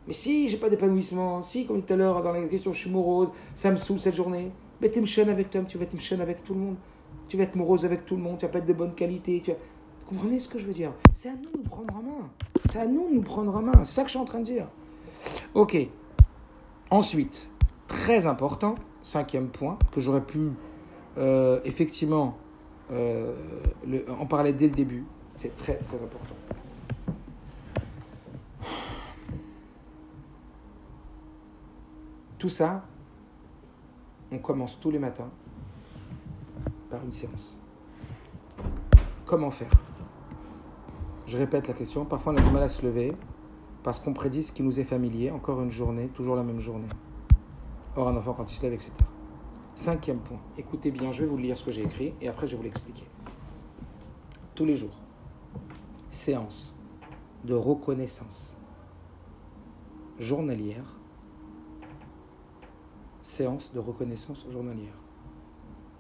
Mais si j'ai pas d'épanouissement, si, comme tout à l'heure dans la question, je suis morose, ça me saoule cette journée, mais tu me avec Tom, tu vas être chaîne avec tout le monde. Tu vas être morose avec tout le monde, tu vas pas être de bonne qualité. Tu Vous comprenez ce que je veux dire C'est à nous de nous prendre en main. C'est à nous de nous prendre en main. C'est ça que je suis en train de dire. Ok. Ensuite, très important, cinquième point, que j'aurais pu euh, effectivement euh, en parler dès le début. C'est très très important. Tout ça, on commence tous les matins par une séance. Comment faire? Je répète la question. Parfois, on a du mal à se lever parce qu'on prédit ce qui nous est familier. Encore une journée, toujours la même journée. Or, un enfant, quand il se lève, etc. Cinquième point. Écoutez bien, je vais vous lire ce que j'ai écrit et après, je vais vous l'expliquer. Tous les jours, séance de reconnaissance journalière séance de reconnaissance journalière.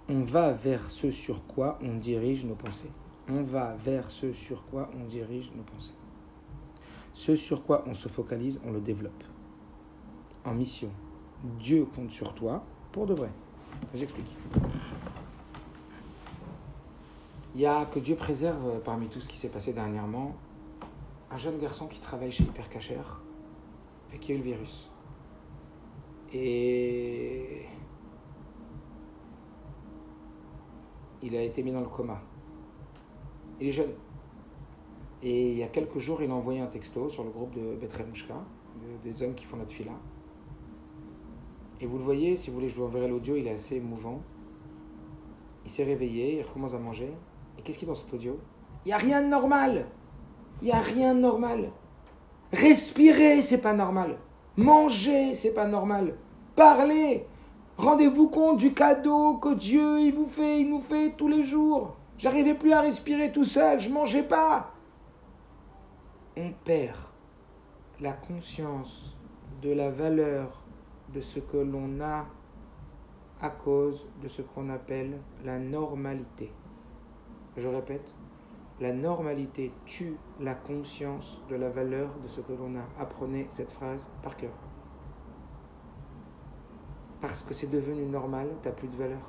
On va vers ce sur quoi on dirige nos pensées. On va vers ce sur quoi on dirige nos pensées. Ce sur quoi on se focalise, on le développe. En mission. Dieu compte sur toi pour de vrai. J'explique. Il y a que Dieu préserve parmi tout ce qui s'est passé dernièrement un jeune garçon qui travaille chez Hypercacher et qui a eu le virus. Et il a été mis dans le coma. Il est jeune. Et il y a quelques jours, il a envoyé un texto sur le groupe de Betremouchka, des hommes qui font notre fila. Et vous le voyez, si vous voulez, je vous enverrai l'audio, il est assez émouvant. Il s'est réveillé, il recommence à manger. Et qu'est-ce qu'il y a dans cet audio? Il n'y a rien de normal Il n'y a rien de normal Respirer, c'est pas normal. Manger, c'est pas normal. Parler. Rendez-vous compte du cadeau que Dieu il vous fait, il nous fait tous les jours. J'arrivais plus à respirer tout seul, je mangeais pas. On perd la conscience de la valeur de ce que l'on a à cause de ce qu'on appelle la normalité. Je répète, la normalité tue la conscience de la valeur de ce que l'on a. Apprenez cette phrase par cœur. Parce que c'est devenu normal, tu n'as plus de valeur.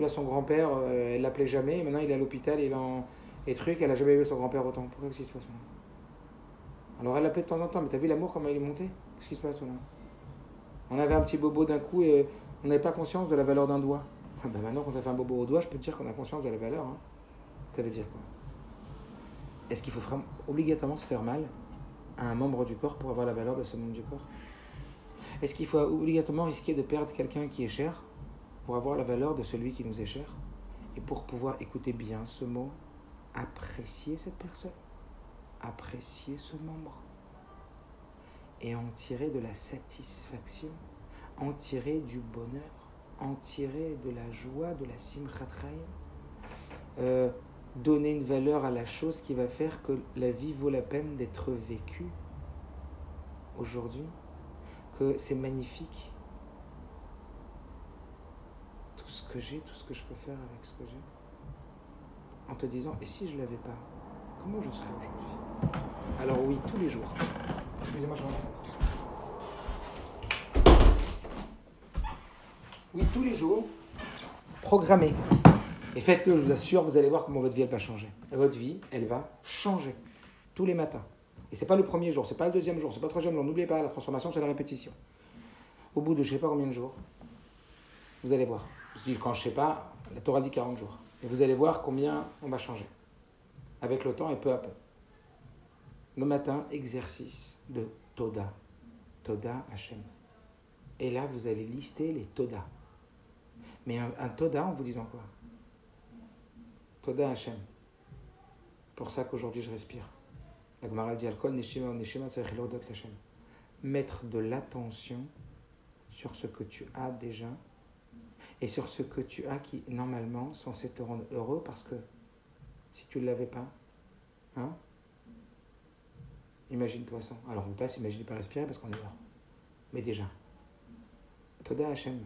Celui-là, son grand-père, euh, elle l'appelait jamais, maintenant il est à l'hôpital, il en. Et truc, elle n'a jamais vu son grand-père autant. Pourquoi qu'est-ce qui se passe Alors elle l'appelait de temps en temps, mais t'as vu l'amour, comment il est monté? Qu'est-ce qui se passe maintenant On avait un petit bobo d'un coup et on n'avait pas conscience de la valeur d'un doigt. Ben maintenant qu'on s'est fait un bobo au doigt, je peux te dire qu'on a conscience de la valeur. Hein. Ça veut dire quoi? Est-ce qu'il faut obligatoirement se faire mal à un membre du corps pour avoir la valeur de ce membre du corps? Est-ce qu'il faut obligatoirement risquer de perdre quelqu'un qui est cher? Pour avoir la valeur de celui qui nous est cher Et pour pouvoir écouter bien ce mot, apprécier cette personne, apprécier ce membre et en tirer de la satisfaction, en tirer du bonheur, en tirer de la joie, de la simchat euh, donner une valeur à la chose qui va faire que la vie vaut la peine d'être vécue aujourd'hui, que c'est magnifique. Tout ce que j'ai, tout ce que je peux faire avec ce que j'ai. En te disant, et si je ne l'avais pas, comment je serais aujourd'hui? Alors oui, tous les jours. Excusez-moi, je Oui, tous les jours, programmez. Et faites-le, je vous assure, vous allez voir comment votre vie elle va changer. votre vie, elle va changer tous les matins. Et c'est pas le premier jour, c'est pas le deuxième jour, c'est pas le troisième jour. N'oubliez pas, la transformation, c'est la répétition. Au bout de je sais pas combien de jours, vous allez voir. Je dis quand je sais pas, la Torah dit 40 jours. Et vous allez voir combien on va changer. Avec le temps et peu à peu. Le matin, exercice de Toda. Toda Hashem. Et là, vous allez lister les Toda. Mais un, Toda en vous disant quoi? Toda Hashem. Pour ça qu'aujourd'hui je respire. La Gemara dit Mettre de l'attention sur ce que tu as déjà et sur ce que tu as qui normalement censé te rendre heureux parce que si tu ne l'avais pas, hein Imagine-toi ça. Alors on passe, imagine pas respirer parce qu'on est mort. Mais déjà. Toda Hashem.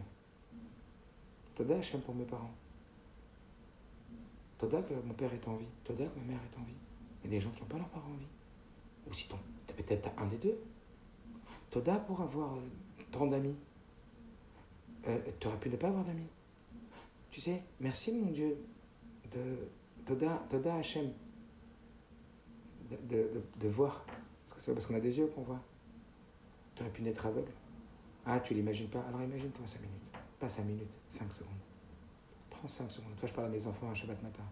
Toda Hashem pour mes parents. Toda que mon père est en vie. Toda que ma mère est en vie. Il des gens qui n'ont pas leur parents en vie. Ou si peut-être un des deux. Toda pour avoir euh, tant d'amis. Euh, tu aurais pu ne pas avoir d'amis. Tu sais, merci mon Dieu de Toda, Toda Hashem. De, de, voir. Parce que c'est parce qu'on a des yeux qu'on voit. Tu aurais pu naître aveugle. Ah, tu l'imagines pas Alors imagine-toi 5 minutes. Pas 5 minutes, 5 secondes. 5 secondes. Toi, je parle à mes enfants un Shabbat matin.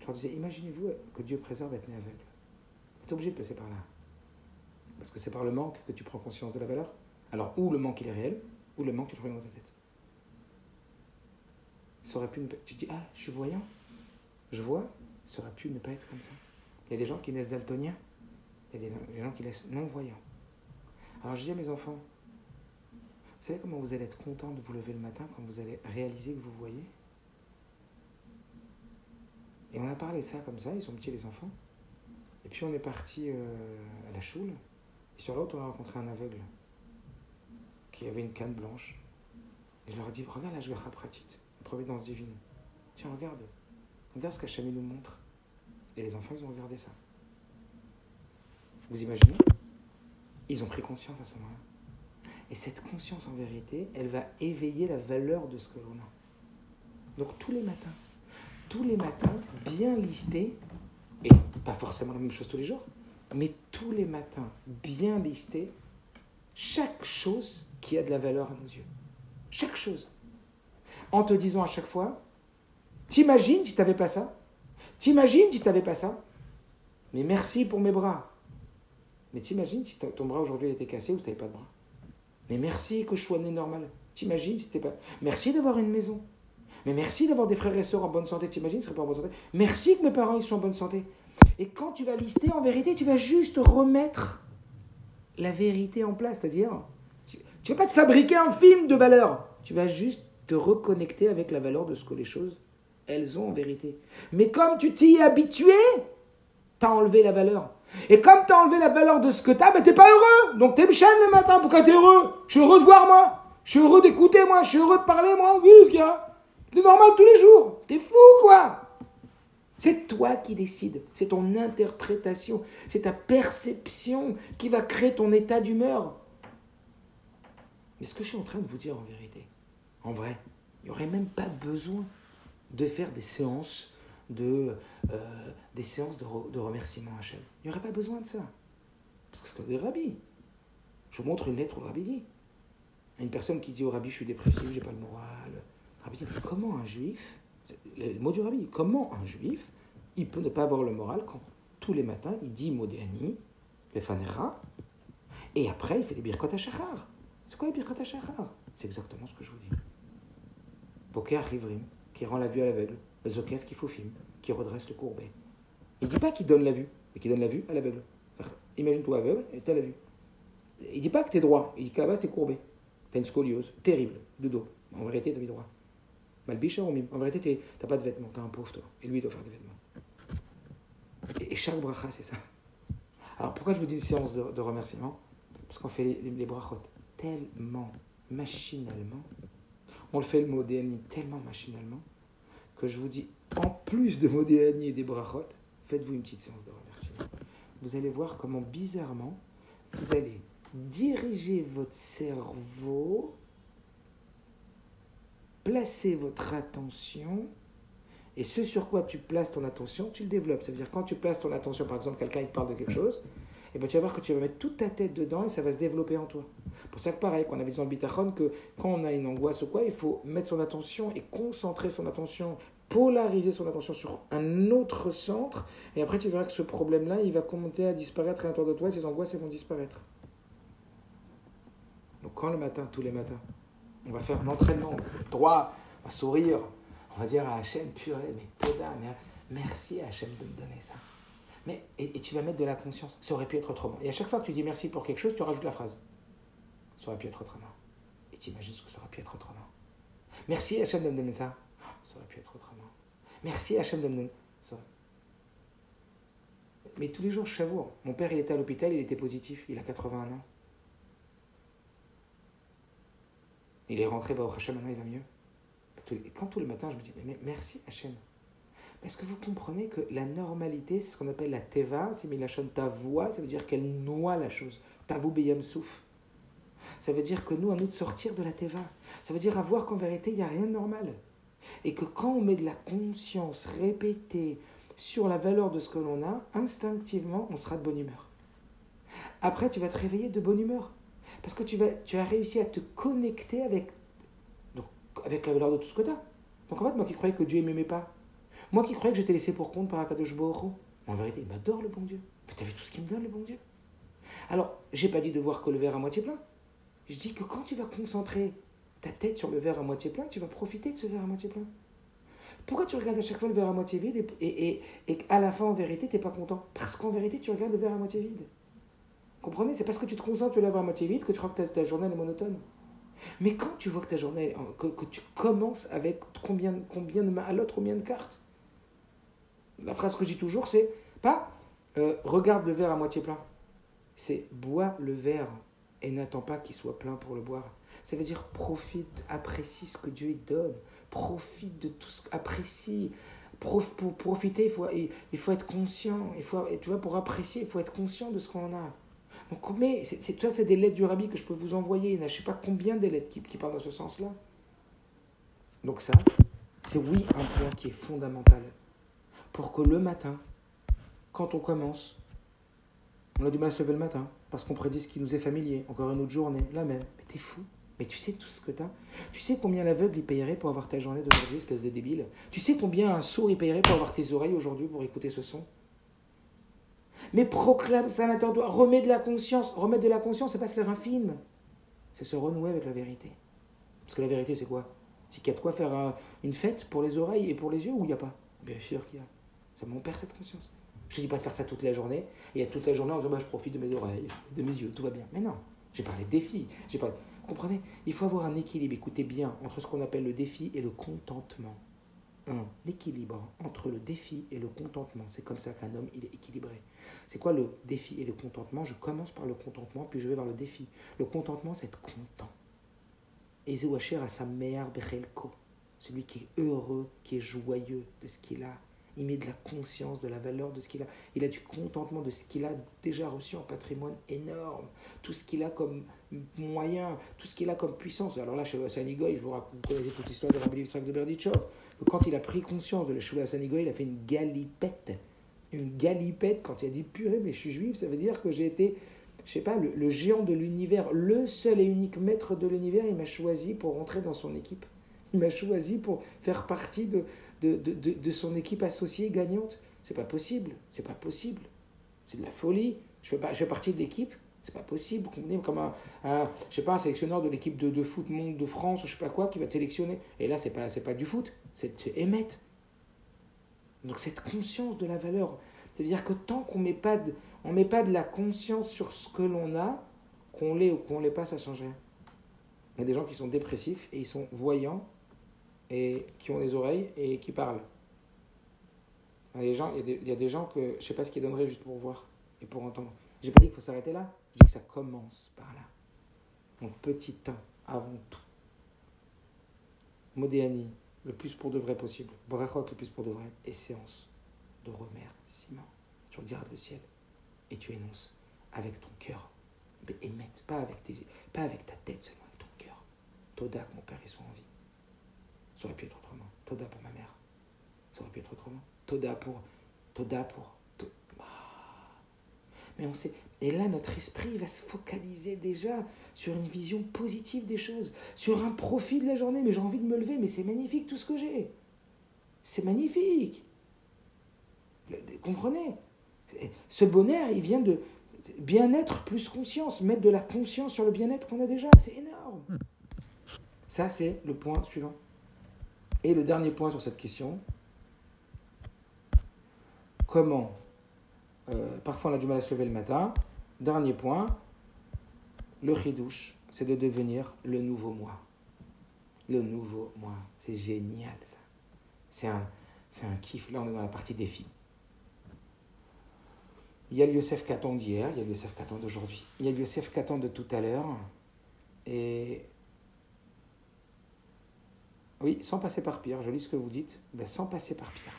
Je leur disais, imaginez-vous que Dieu préserve être né aveugle. Tu es obligé de passer par là. Parce que c'est par le manque que tu prends conscience de la valeur. Alors, ou le manque il est réel, ou le manque tu le dans ta tête. Pu Tu dis, ah, je suis voyant, je vois, ça aurait pu ne pas être comme ça. Il y a des gens qui naissent daltoniens, il y a des gens qui naissent non-voyants. Alors, je dis à mes enfants, vous savez comment vous allez être content de vous lever le matin quand vous allez réaliser que vous voyez? Et on a parlé de ça comme ça, ils sont petits les enfants. Et puis on est parti euh, à la choule. Et sur l'autre, on a rencontré un aveugle qu'il y avait une canne blanche. Et je leur ai dit, regarde la Shgacha Pratit, la providence divine. Tiens, regarde. Regarde ce qu'Hachem nous montre. Et les enfants, ils ont regardé ça. Vous imaginez? Ils ont pris conscience à ce moment-là. Et cette conscience, en vérité, elle va éveiller la valeur de ce que l'on a. Donc tous les matins, tous les matins, bien lister, et pas forcément la même chose tous les jours, mais tous les matins, bien lister chaque chose qui a de la valeur à nos yeux. Chaque chose. En te disant à chaque fois, t'imagines si t'avais pas ça? T'imagines si t'avais pas ça? Mais merci pour mes bras. Mais t'imagines si ton bras aujourd'hui était cassé ou tu n'avais pas de bras? Mais merci que je sois né normal. T'imagines si t'es pas. Merci d'avoir une maison. Mais merci d'avoir des frères et sœurs en bonne santé. T'imagines, ils seraient pas en bonne santé. Merci que mes parents ils sont en bonne santé. Et quand tu vas lister, en vérité, tu vas juste remettre la vérité en place. C'est-à-dire, tu ne vas pas te fabriquer un film de valeur? Tu vas juste te reconnecter avec la valeur de ce que les choses, elles ont en vérité. Mais comme tu t'y es habitué, tu as enlevé la valeur. Et comme tu as enlevé la valeur de ce que tu as, ben tu n'es pas heureux. Donc tu es le matin. Pourquoi tu es heureux? Je suis heureux de voir moi. Je suis heureux d'écouter moi. Je suis heureux de parler moi. Oui, ce qu'il y. C'est normal tous les jours. T'es fou quoi c'est toi qui décides, c'est ton interprétation, c'est ta perception qui va créer ton état d'humeur. Mais ce que je suis en train de vous dire en vérité, en vrai, il n'y aurait même pas besoin de faire des séances de, euh, des séances de, de remerciement à Hachem. Il n'y aurait pas besoin de ça. Parce que c'est des rabbis. Je vous montre une lettre au rabbi dit. Une personne qui dit au rabbi, je suis dépressif, j'ai pas le moral. Le rabbi dit, comment un juif le mot du rabbi. Comment un juif, il peut ne pas avoir le moral quand tous les matins, il dit Modéani, le Fanera, et après, il fait les Birkot HaShachar. C'est quoi les Birkot HaShachar C'est exactement ce que je vous dis. Boker Rivrim, qui rend la vue à l'aveugle. Zokef qui film, qui redresse le courbet. Il ne dit pas qu'il donne la vue, mais qu'il donne la vue à l'aveugle. Imagine-toi aveugle et tu as la vue. Il ne dit pas que tu es droit, il dit qu'à la base tu es courbé. Tu as une scoliose terrible de dos. En vérité, tu as droit. Malbicha ou En vérité, tu n'as pas de vêtements, tu as un pauvre toi. Et lui, il doit faire des vêtements. Et, chaque bracha, c'est ça. Alors pourquoi je vous dis une séance de, remerciement? Parce qu'on fait les, les, brachot tellement machinalement. On le fait le mot tellement machinalement que je vous dis, en plus de mot et des brachot, faites-vous une petite séance de remerciement. Vous allez voir comment bizarrement, vous allez diriger votre cerveau placez votre attention et ce sur quoi tu places ton attention, tu le développes. C'est-à-dire quand tu places ton attention, par exemple, quelqu'un il parle de quelque chose, et ben, tu vas voir que tu vas mettre toute ta tête dedans et ça va se développer en toi. Pour ça que pareil, qu'on avait dit dans le bitachon, que quand on a une angoisse ou quoi, il faut mettre son attention et concentrer son attention, polariser son attention sur un autre centre, et après tu verras que ce problème-là, il va commencer à disparaître à l'intérieur de toi et ces angoisses elles vont disparaître. Donc quand le matin, tous les matins, on va faire un entraînement. Droit, on va sourire. On va dire à Hachem, purée, mais Toda, merci Hachem de me donner ça. Mais, et, tu vas mettre de la conscience. Ça aurait pu être autrement. Et à chaque fois que tu dis merci pour quelque chose, tu rajoutes la phrase. Ça aurait pu être autrement. Et tu imagines ce que ça aurait pu être autrement. Merci Hachem de me donner ça. Ça aurait pu être autrement. Merci Hachem de me donner ça. Mais tous les jours, je savoure. Mon père, il était à l'hôpital, il était positif. Il a 81 ans. Il est rentré, bah, Hachem, maintenant il va mieux. Et quand tous les matins, je me dis, mais merci Hachem. Est-ce que vous comprenez que la normalité, c'est ce qu'on appelle la teva, c'est milachon voix, ça veut dire qu'elle noie la chose. Tavu beyam souf. Ça veut dire que nous, à nous de sortir de la teva. Ça veut dire avoir qu'en vérité, il n'y a rien de normal. Et que quand on met de la conscience répétée sur la valeur de ce que l'on a, instinctivement, on sera de bonne humeur. Après, tu vas te réveiller de bonne humeur. Parce que tu, vas, tu as réussi à te connecter avec, donc, avec la valeur de tout ce que tu as. Donc en fait, moi qui croyais que Dieu ne m'aimait pas, moi qui croyais que j'étais laissé pour compte par Akadosh Baruch en vérité, il m'adore le bon Dieu. Tu as vu tout ce qu'il me donne, le bon Dieu? Alors, j'ai pas dit de voir que le verre à moitié plein. Je dis que quand tu vas concentrer ta tête sur le verre à moitié plein, tu vas profiter de ce verre à moitié plein. Pourquoi tu regardes à chaque fois le verre à moitié vide et, et, et, la fin, en vérité, tu n'es pas content? Parce qu'en vérité, tu regardes le verre à moitié vide. Comprenez? C'est parce que tu te concentres, tu lèves à moitié vite que tu crois que ta, journée est monotone. Mais quand tu vois que ta journée, que, que tu commences avec combien, combien de à l'autre, combien de cartes La phrase que je dis toujours, c'est pas euh, regarde le verre à moitié plein. C'est bois le verre et n'attends pas qu'il soit plein pour le boire. Ça veut dire profite, apprécie ce que Dieu te donne, profite de tout ce apprécie. pour profiter, il faut, il faut être conscient. Il faut, tu vois, pour apprécier, il faut être conscient de ce qu'on a. Donc, mais c'est, ça, c'est des lettres du rabbi que je peux vous envoyer. Il y a je ne sais pas combien de lettres qui parlent dans ce sens-là. Donc ça, c'est oui un point qui est fondamental. Pour que le matin, quand on commence, on a du mal à se lever le matin, parce qu'on prédit ce qui nous est familier. Encore une autre journée, la même. Mais t'es fou. Mais tu sais tout ce que t'as. Tu sais combien l'aveugle il payerait pour avoir ta journée d'aujourd'hui, espèce de débile. Tu sais combien un sourd il payerait pour avoir tes oreilles aujourd'hui pour écouter ce son. Mais proclame ça à l'intérieur de toi. Remets de la conscience. Remettre de la conscience, c'est pas se faire un film. C'est se renouer avec la vérité. Parce que la vérité, c'est quoi? C'est qu'il y a de quoi faire une fête pour les oreilles et pour les yeux ou il n'y a pas? Bien sûr qu'il y a. Ça mon père cette conscience. Je ne dis pas de faire ça toute la journée et être toute la journée en disant bah, je profite de mes oreilles, de mes yeux, tout va bien. Mais non, j'ai parlé de défi. J'ai parlé... Comprenez Il faut avoir un équilibre, écoutez bien, entre ce qu'on appelle le défi et le contentement. Un équilibre entre le défi et le contentement. C'est comme ça qu'un homme, il est équilibré. C'est quoi le défi et le contentement? Je commence par le contentement, puis je vais vers le défi. Le contentement, c'est être content. Ezeuacher à sa mère Bechelko, celui qui est heureux, qui est joyeux de ce qu'il a, il met de la conscience de la valeur de ce qu'il a. Il a du contentement de ce qu'il a déjà reçu en patrimoine énorme. Tout ce qu'il a comme moyen, tout ce qu'il a comme puissance. Alors là, chez Sanigoy, je vous raconte, toute l'histoire de Rabbi de Berdichov. Quand il a pris conscience de la Sanigoy, il a fait une galipette. Une galipette, quand il a dit purée, mais je suis juif, ça veut dire que j'ai été, je sais pas, le géant de l'univers, le seul et unique maître de l'univers, il m'a choisi pour rentrer dans son équipe. Il m'a choisi pour faire partie de, de, de, de son équipe associée gagnante. C'est pas possible, c'est pas possible. C'est de la folie. Je fais, je fais partie de l'équipe, c'est pas possible. Comme un, je sais pas, un sélectionneur de l'équipe de, de, foot monde de France ou je sais pas quoi qui va te sélectionner. Et là, c'est pas, pas du foot, c'est émettre. Donc cette conscience de la valeur, c'est-à-dire que tant qu'on met pas met pas de la conscience sur ce que l'on a, qu'on l'ait ou qu'on l'ait pas, ça change rien. Il y a des gens qui sont dépressifs et ils sont voyants et qui ont des oreilles et qui parlent. Il y, a des gens, que je ne sais pas ce qu'ils donneraient juste pour voir et pour entendre. J'ai pas dit qu'il faut s'arrêter là, je dis que ça commence par là. Donc petit 1 avant tout. Modéani, le plus pour de vrai possible. Brachot, le plus pour de vrai. Et séance de remerciement. Tu regardes le ciel et tu énonces avec ton cœur. Mais émette, pas avec, tes, pas avec ta tête seulement, avec ton cœur. Toda que mon père soit en vie. Ça aurait pu être autrement. Toda pour ma mère. Ça aurait pu être autrement. Toda pour. Toda pour. Ah. Mais on sait. Et là, notre esprit va se focaliser déjà sur une vision positive des choses, sur un profit de la journée. Mais j'ai envie de me lever, mais c'est magnifique tout ce que j'ai. C'est magnifique. Comprenez? Ce bonheur, il vient de bien-être plus conscience, mettre de la conscience sur le bien-être qu'on a déjà. C'est énorme. Ça, c'est le point suivant. Et le dernier point sur cette question, comment euh, Parfois on a du mal à se lever le matin. Dernier point, le chidouche, c'est de devenir le nouveau moi. Le nouveau moi. C'est génial ça. C'est un, c'est un kiff. Là on est dans la partie défi. Il y a le Yosef Katan d'hier, il y a le Yosef Katan d'aujourd'hui. Il y a le Yosef Katan de tout à l'heure. Et oui, sans passer par pire. Je lis ce que vous dites. Sans passer par pire.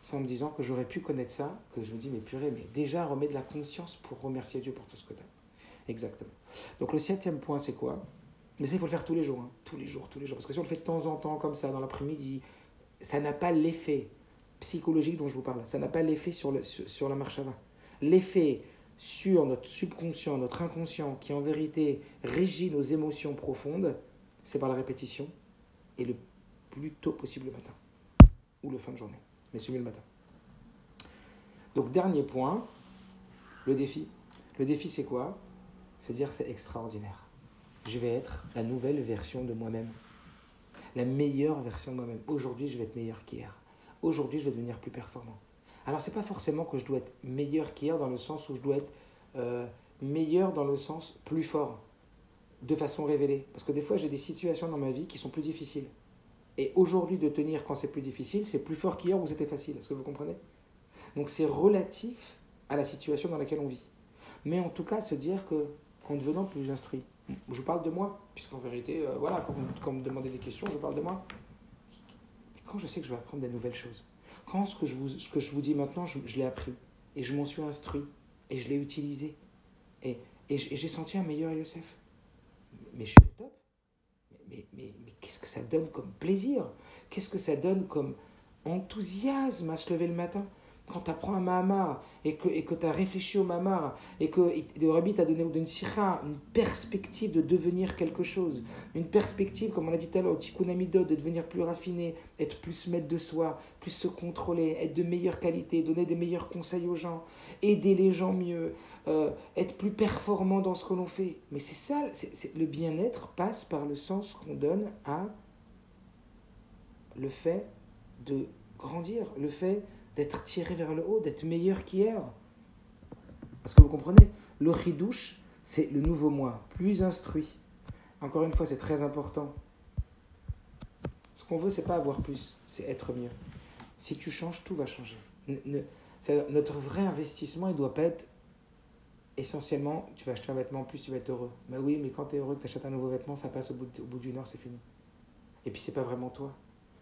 C'est en me disant que j'aurais pu connaître ça, que je me dis, mais purée, mais déjà remets de la conscience pour remercier Dieu pour tout ce que tu as. Exactement. Donc le septième point, c'est quoi? Mais ça, il faut le faire tous les jours. Hein. Tous les jours, tous les jours. Parce que si on le fait de temps en temps, comme ça, dans l'après-midi, ça n'a pas l'effet psychologique dont je vous parle. Ça n'a pas l'effet sur, le, sur, la marche avant. L'effet sur notre subconscient, notre inconscient, qui en vérité régit nos émotions profondes, c'est par la répétition et le plus tôt possible le matin ou le fin de journée, mais mieux le matin. Donc dernier point, le défi. Le défi c'est quoi? C'est dire c'est extraordinaire. Je vais être la nouvelle version de moi-même, la meilleure version de moi-même. Aujourd'hui je vais être meilleur qu'hier. Aujourd'hui je vais devenir plus performant. Alors c'est pas forcément que je dois être meilleur qu'hier dans le sens où je dois être euh, meilleur dans le sens plus fort, de façon révélée. Parce que des fois j'ai des situations dans ma vie qui sont plus difficiles. Et aujourd'hui, de tenir quand c'est plus difficile, c'est plus fort qu'hier où c'était facile. Est-ce que vous comprenez? Donc c'est relatif à la situation dans laquelle on vit. Mais en tout cas, se dire que en devenant plus instruit. Je parle de moi, puisqu'en vérité, euh, voilà, quand vous, me demandez des questions, je parle de moi. Quand je sais que je vais apprendre des nouvelles choses, quand ce que je vous, que je vous dis maintenant, je, l'ai appris, et je m'en suis instruit, et je l'ai utilisé, et, et j'ai senti un meilleur Yosef. Mais je suis top. Mais, mais qu'est-ce que ça donne comme plaisir? Qu'est-ce que ça donne comme enthousiasme à se lever le matin? Quand tu apprends un Mahamar et que et que tu as réfléchi au Mahamar et que le Rabbi t'a donné une sira, une perspective de devenir quelque chose, une perspective, comme on a dit tout à l'heure, au de devenir plus raffiné, être plus maître de soi, plus se contrôler, être de meilleure qualité, donner des meilleurs conseils aux gens, aider les gens mieux, euh, être plus performant dans ce que l'on fait. Mais c'est ça, le bien-être passe par le sens qu'on donne à le fait de grandir, le fait d'être tiré vers le haut, d'être meilleur qu'hier. Parce que vous comprenez, le chidouche, c'est le nouveau moi, plus instruit. Encore une fois, c'est très important. Ce qu'on veut, c'est pas avoir plus, c'est être mieux. Si tu changes, tout va changer. notre vrai investissement, il doit pas être essentiellement, tu vas acheter un vêtement, en plus tu vas être heureux. Mais oui, mais quand tu es heureux que tu achètes un nouveau vêtement, ça passe au bout, bout d'une heure, c'est fini. Et puis c'est pas vraiment toi.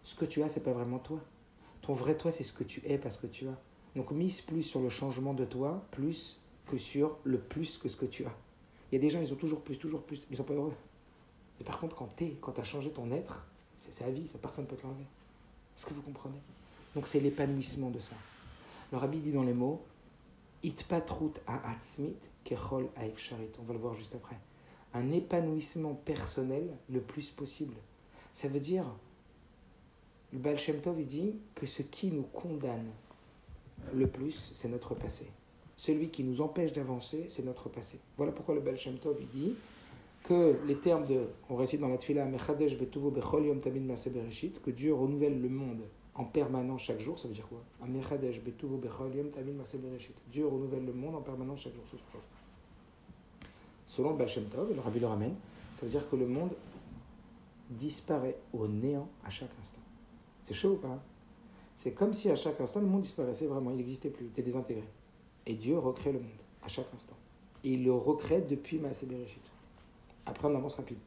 Ce que tu as, c'est pas vraiment toi. Ton vrai toi, c'est ce que tu es parce que tu as. Donc mise plus sur le changement de toi, plus que sur le plus que ce que tu as. Il y a des gens, ils ont toujours plus, toujours plus, ils sont pas heureux. Et par contre, quand tu quand tu as changé ton être, c'est sa vie, ça personne ne peut te l'enlever. Est-ce que vous comprenez? Donc c'est l'épanouissement de ça. Le rabbi dit dans les mots, Itpatrut atzmit kechol sharit. On va le voir juste après. Un épanouissement personnel le plus possible. Ça veut dire, le Baal Shem Tov, dit que ce qui nous condamne le plus, c'est notre passé. Celui qui nous empêche d'avancer, c'est notre passé. Voilà pourquoi le Baal Shem Tov, dit que les termes de, on récite dans la Tfila, que Dieu renouvelle le monde en permanence chaque jour, ça veut dire quoi? Dieu renouvelle le monde en permanence chaque jour. Selon le Baal Shem Tov, le Rabbi le ramène, ça veut dire que le monde disparaît au néant à chaque instant. C'est chaud ou pas C'est comme si à chaque instant, le monde disparaissait vraiment, il n'existait plus, il était désintégré. Et Dieu recrée le monde à chaque instant. Et il le recrée depuis Maasé Bereshit. Après, on avance rapide.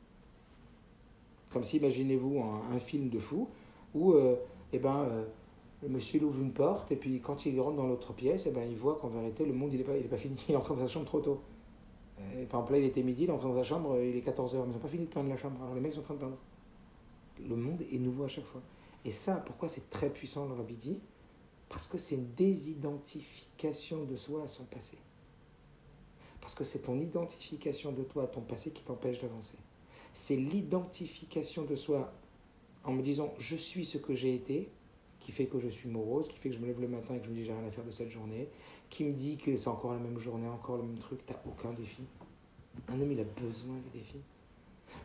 Comme si, imaginez-vous, un, film de fou où euh, eh ben, euh, le monsieur ouvre une porte et puis quand il rentre dans l'autre pièce, eh ben, il voit qu'en vérité, le monde, il n'est pas, pas fini. Il est entré dans sa chambre trop tôt. Par exemple, là, il était midi, il est entré dans sa chambre, il est 14h, mais ils n'ont pas fini de peindre la chambre. Alors les mecs sont en train de peindre. Le monde est nouveau à chaque fois. Et ça, pourquoi c'est très puissant, le Rabbi Parce que c'est une désidentification de soi à son passé. Parce que c'est ton identification de toi à ton passé qui t'empêche d'avancer. C'est l'identification de soi en me disant je suis ce que j'ai été, qui fait que je suis morose, qui fait que je me lève le matin et que je me dis j'ai rien à faire de cette journée, qui me dit que c'est encore la même journée, encore le même truc, t'as aucun défi. Un homme, il a besoin des défis.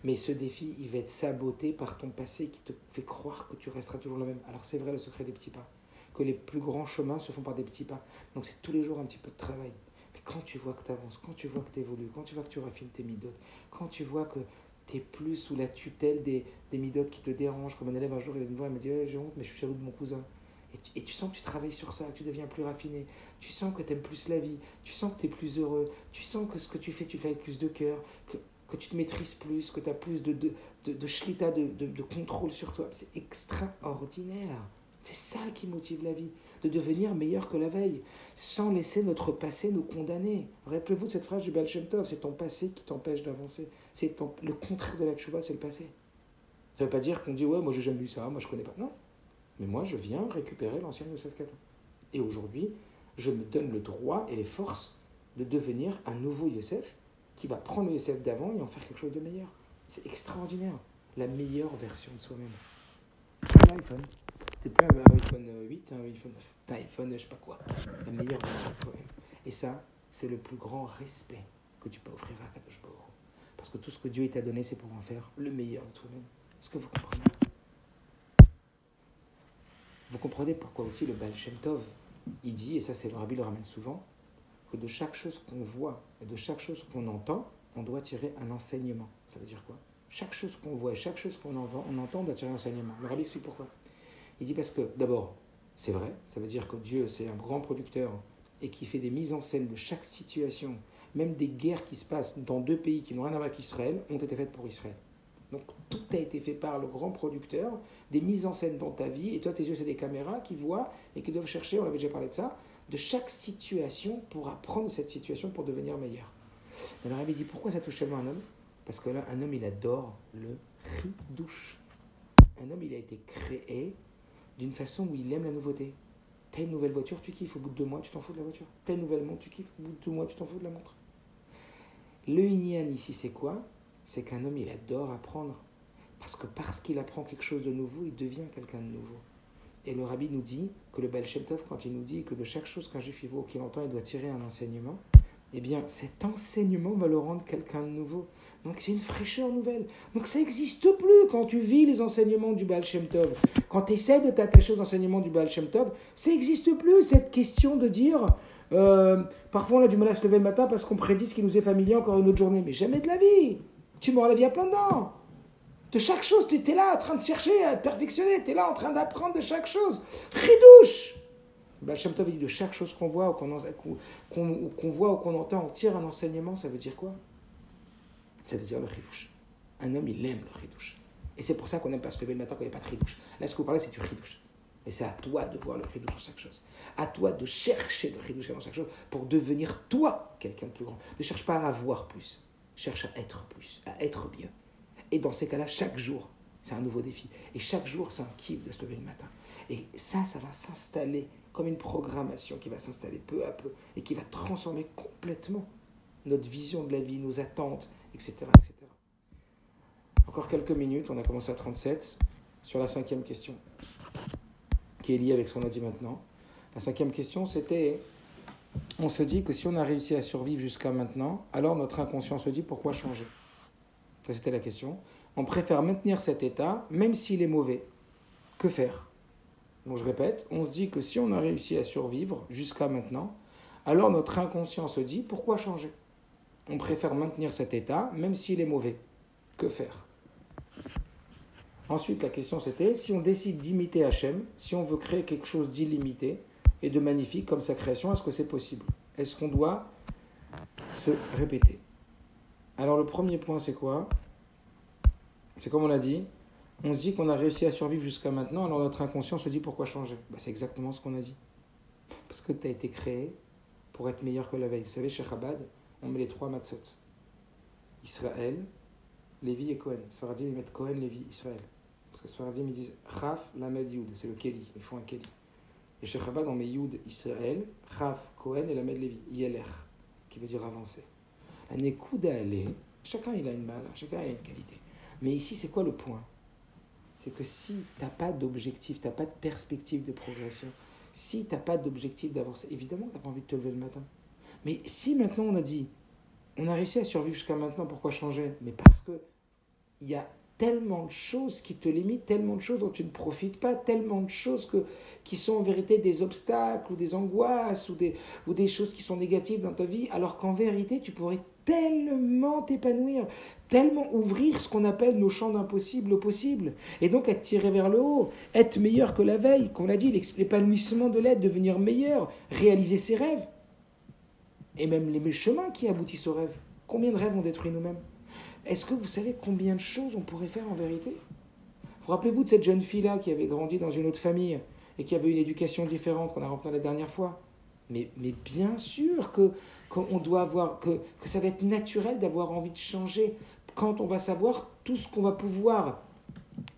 Mais ce défi, il va être saboté par ton passé qui te fait croire que tu resteras toujours le même. Alors c'est vrai le secret des petits pas, que les plus grands chemins se font par des petits pas. Donc c'est tous les jours un petit peu de travail. Mais quand tu vois que tu avances, quand tu vois que tu évolues, quand tu vois que tu raffines tes midotes, quand tu vois que tu es plus sous la tutelle des, des midotes qui te dérangent, comme un élève un jour il me voir, il me dit j'ai honte, mais je suis jaloux de mon cousin. Et tu, et tu, sens que tu travailles sur ça, tu deviens plus raffiné, tu sens que tu aimes plus la vie, tu sens que tu es plus heureux, tu sens que ce que tu fais, tu fais avec plus de cœur, que que tu te maîtrises plus, que tu as plus de, de, de, de shlita, de, de, contrôle sur toi. C'est extraordinaire. C'est ça qui motive la vie, de devenir meilleur que la veille, sans laisser notre passé nous condamner. Rappelez-vous de cette phrase du Baal Shem Tov, c'est ton passé qui t'empêche d'avancer. C'est le contraire de la tchouva, c'est le passé. Ça ne veut pas dire qu'on dit, ouais, moi j'ai jamais vu ça, moi je connais pas. Non. Mais moi je viens récupérer l'ancien Yosef Katan. Et aujourd'hui, je me donne le droit et les forces de devenir un nouveau Yosef qui va prendre le SF d'avant et en faire quelque chose de meilleur. C'est extraordinaire. La meilleure version de soi-même. C'est un iPhone. C'est pas un iPhone 8, un iPhone 9. Un iPhone, je sais pas quoi. La meilleure version de soi-même. Et ça, c'est le plus grand respect que tu peux offrir à Kadosh. Parce que tout ce que Dieu t'a donné, c'est pour en faire le meilleur de toi-même. Est-ce que vous comprenez? Vous comprenez pourquoi aussi le Baal Shem Tov, il dit, et ça c'est le Rabbi le ramène souvent, que de chaque chose qu'on voit et de chaque chose qu'on entend, on doit tirer un enseignement. Ça veut dire quoi? Chaque chose qu'on voit et chaque chose qu'on entend, doit tirer un enseignement. Le rabbi explique pourquoi. Il dit parce que, d'abord, c'est vrai, ça veut dire que Dieu, c'est un grand producteur et qui fait des mises en scène de chaque situation, même des guerres qui se passent dans deux pays qui n'ont rien à voir avec Israël, ont été faites pour Israël. Donc tout a été fait par le grand producteur, des mises en scène dans ta vie, et toi tes yeux c'est des caméras qui voient et qui doivent chercher, on avait déjà parlé de ça, de chaque situation pour apprendre cette situation pour devenir meilleur. Le Rabbi dit pourquoi ça touche tellement un homme? Parce que là, un homme il adore le douche. Un homme il a été créé d'une façon où il aime la nouveauté. T'as une nouvelle voiture, tu kiffes. Au bout de deux mois, tu t'en fous de la voiture. T'as une nouvelle montre, tu kiffes. Au bout de deux mois, tu t'en fous de la montre. Le Inyan ici, c'est quoi? C'est qu'un homme, il adore apprendre. Parce que parce qu'il apprend quelque chose de nouveau, il devient quelqu'un de nouveau. Et le rabbi nous dit que le Baal Shem Tov, quand il nous dit que de chaque chose qu'un juif vaut qu'il entend, il doit tirer un enseignement, eh bien, cet enseignement va le rendre quelqu'un de nouveau. Donc c'est une fraîcheur nouvelle. Donc ça n'existe plus quand tu vis les enseignements du Baal Shem Tov. Quand tu essaies de t'attacher aux enseignements du Baal Shem Tov, ça n'existe plus cette question de dire euh, parfois on a du mal à se lever le matin parce qu'on prédit ce qui nous est familier encore une autre journée. Mais jamais de la vie. Tu m'auras la vie à plein dedans. De chaque chose, tu es là en train de chercher à te perfectionner. Tu es là en train d'apprendre de chaque chose. Ridouche Shem Tov dit de chaque chose qu'on voit ou qu'on entend, on tire un enseignement. Ça veut dire quoi? Ça veut dire le chidouche. Un homme, il aime le chidouche. Et c'est pour ça qu'on n'aime pas se lever le matin quand il n'y a pas de chidouche. Là, ce que vous parlez, c'est du chidouche. Et c'est à toi de voir le chidouche dans chaque chose. À toi de chercher le chidouche dans chaque chose pour devenir toi quelqu'un de plus grand. Ne cherche pas à avoir plus. Cherche à être plus, à être bien. Et dans ces cas-là, chaque jour, c'est un nouveau défi. Et chaque jour, c'est un kiff de se lever le matin. Et ça, ça va s'installer comme une programmation qui va s'installer peu à peu et qui va transformer complètement notre vision de la vie, nos attentes, etc., Encore quelques minutes, on a commencé à 37, sur la cinquième question, qui est liée avec ce qu'on a dit maintenant. La cinquième question, c'était, on se dit que si on a réussi à survivre jusqu'à maintenant, alors notre inconscient se dit pourquoi changer? Ça, c'était la question. On préfère maintenir cet état, même s'il est mauvais. Que faire? Donc je répète, on se dit que si on a réussi à survivre jusqu'à maintenant, alors notre inconscient se dit pourquoi changer? On préfère maintenir cet état, même s'il est mauvais. Que faire? Ensuite, la question c'était, si on décide d'imiter Hachem, si on veut créer quelque chose d'illimité et de magnifique comme sa création, est-ce que c'est possible? Est-ce qu'on doit se répéter? Alors le premier point, c'est quoi? C'est comme on l'a dit, on se dit qu'on a réussi à survivre jusqu'à maintenant, alors notre inconscient se dit pourquoi changer? Bah, C'est exactement ce qu'on a dit. Parce que tu as été créé pour être meilleur que la veille. Vous savez, chez Chabad, on met les trois matzot. Israël, Lévi et Cohen. Sfaradim, ils mettent Cohen, Lévi, Israël. Parce que Sfaradim, ils disent Chaf, Lamed, Yud. C'est le Keli. Ils font un Keli. Et chez Chabad, on met Yud, Israël, Chaf, Cohen et Lamed, Lévi. Yeler, qui veut dire avancer. Un écoute aller. Chacun, il a une balle, chacun, il a une qualité. Mais ici, c'est quoi le point? C'est que si tu n'as pas d'objectif, tu n'as pas de perspective de progression, si tu n'as pas d'objectif d'avancer, évidemment, tu n'as pas envie de te lever le matin. Mais si maintenant on a dit, on a réussi à survivre jusqu'à maintenant, pourquoi changer? Mais parce que il y a tellement de choses qui te limitent, tellement de choses dont tu ne profites pas, tellement de choses que, qui sont en vérité des obstacles ou des angoisses ou des, ou des choses qui sont négatives dans ta vie, alors qu'en vérité tu pourrais tellement t'épanouir, tellement ouvrir ce qu'on appelle nos champs d'impossible au possible, et donc être tiré vers le haut, être meilleur que la veille, qu'on l'a dit, l'épanouissement de l'aide, devenir meilleur, réaliser ses rêves. Et même les chemins qui aboutissent aux rêves. Combien de rêves on détruit nous-mêmes? Est-ce que vous savez combien de choses on pourrait faire en vérité? Vous rappelez-vous de cette jeune fille-là qui avait grandi dans une autre famille et qui avait une éducation différente qu'on a rencontrée la dernière fois? Mais bien sûr que qu'on doit avoir, que, que ça va être naturel d'avoir envie de changer quand on va savoir tout ce qu'on va pouvoir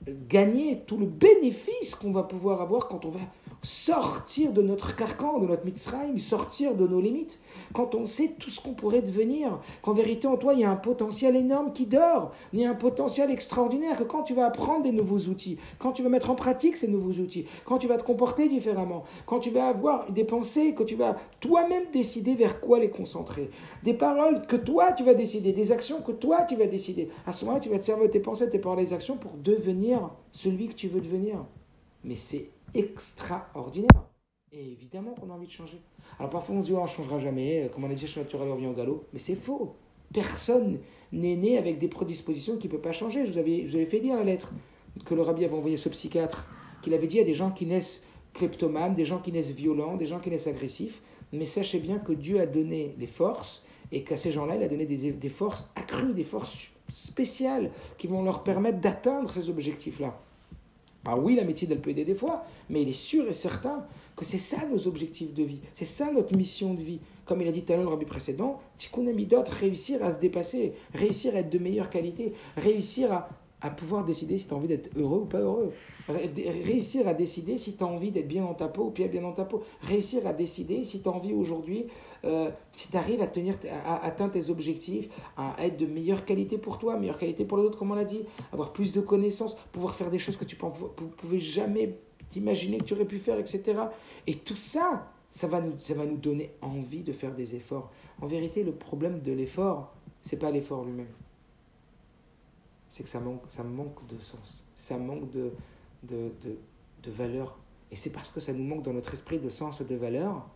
gagner, tout le bénéfice qu'on va pouvoir avoir quand on va sortir de notre carcan, de notre Mitzrayim, sortir de nos limites, quand on sait tout ce qu'on pourrait devenir, qu'en vérité en toi il y a un potentiel énorme qui dort, il y a un potentiel extraordinaire, que quand tu vas apprendre des nouveaux outils, quand tu vas mettre en pratique ces nouveaux outils, quand tu vas te comporter différemment, quand tu vas avoir des pensées, que tu vas toi-même décider vers quoi les concentrer, des paroles que toi tu vas décider, des actions que toi tu vas décider, à ce moment-là tu vas te servir tes pensées, tes paroles, tes actions pour devenir celui que tu veux devenir. Mais c'est extraordinaire. Et évidemment qu'on a envie de changer. Alors parfois on se dit, oh, on ne changera jamais, euh, comme on a dit, chez naturel revient au galop. Mais c'est faux. Personne n'est né avec des prédispositions qui ne peuvent pas changer. Je vous, avais, fait lire la lettre que le rabbi avait envoyée ce psychiatre, qu'il avait dit à des gens qui naissent kleptomanes, des gens qui naissent violents, des gens qui naissent agressifs. Mais sachez bien que Dieu a donné les forces Et qu'à ces gens-là, il a donné des forces accrues, des forces spéciales qui vont leur permettre d'atteindre ces objectifs-là. Alors oui, la médecine, elle peut aider des fois, mais il est sûr et certain que c'est ça nos objectifs de vie, c'est ça notre mission de vie. Comme il a dit tout à l'heure le rabbi précédent, tikkun midot, réussir à se dépasser, réussir à être de meilleure qualité, réussir à, à pouvoir décider si tu as envie d'être heureux ou pas heureux. Réussir à décider si tu as envie d'être bien dans ta peau ou bien bien dans ta peau. Réussir à décider si tu as envie aujourd'hui, euh, si tu arrives à, tenir, à, atteindre tes objectifs, à être de meilleure qualité pour toi, meilleure qualité pour les autres, comme on l'a dit, avoir plus de connaissances, pouvoir faire des choses que tu ne pouvais jamais t'imaginer que tu aurais pu faire, etc. Et tout ça, ça va, nous, ça va nous donner envie de faire des efforts. En vérité, le problème de l'effort, c'est pas l'effort lui-même c'est que ça manque, ça manque de sens, ça manque de, de, de, valeur. Et c'est parce que ça nous manque dans notre esprit de sens, de valeur,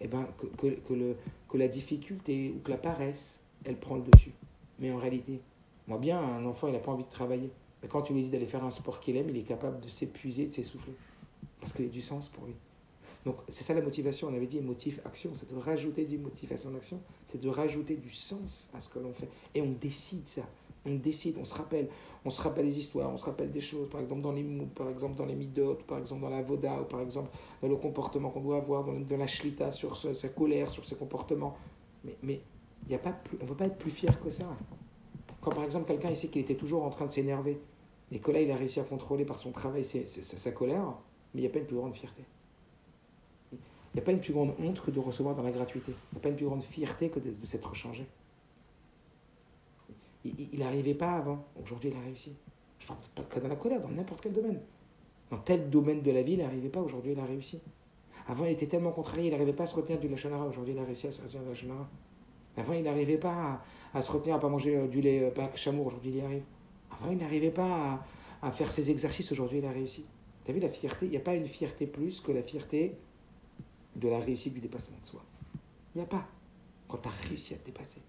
eh ben, que, que, le, que la difficulté ou que la paresse, elle prend le dessus. Mais en réalité, moi bien, un enfant, il n'a pas envie de travailler. Mais quand tu lui dis d'aller faire un sport qu'il aime, il est capable de s'épuiser, de s'essouffler. Parce qu'il y a du sens pour lui. Donc c'est ça la motivation. On avait dit motif action, c'est de rajouter du motivation d'action, c'est de rajouter du sens à ce que l'on fait. Et on décide ça on décide, on se rappelle, on se rappelle des histoires, on se rappelle des choses, par exemple dans les par exemple dans les midotes, par exemple dans la voda, ou par exemple dans le comportement qu'on doit avoir, dans, la shlita, sur sa colère, sur ses comportements. Mais, mais y a pas on ne peut pas être plus fier que ça. Quand par exemple quelqu'un sait qu'il était toujours en train de s'énerver, et que là il a réussi à contrôler par son travail sa colère, mais il n'y a pas une plus grande fierté. Il n'y a pas une plus grande honte que de recevoir dans la gratuité. Il n'y a pas une plus grande fierté que de s'être changé. Il n'arrivait pas avant. Aujourd'hui, il a réussi. Je parle pas que dans la colère, dans n'importe quel domaine. Dans tel domaine de la vie, il n'arrivait pas. Aujourd'hui, il a réussi. Avant, il était tellement contrarié, il n'arrivait pas à se retenir du lachonara. Aujourd'hui, il a réussi à se retenir du lachonara. Avant, il n'arrivait pas à, se retenir à pas manger euh, du lait euh, pas chamour. Aujourd'hui, il y arrive. Avant, il n'arrivait pas à, faire ses exercices. Aujourd'hui, il a réussi. Tu as vu la fierté? Il n'y a pas une fierté plus que la fierté de la réussite du dépassement de soi. Il n'y a pas. Quand tu as réussi à te dépasser.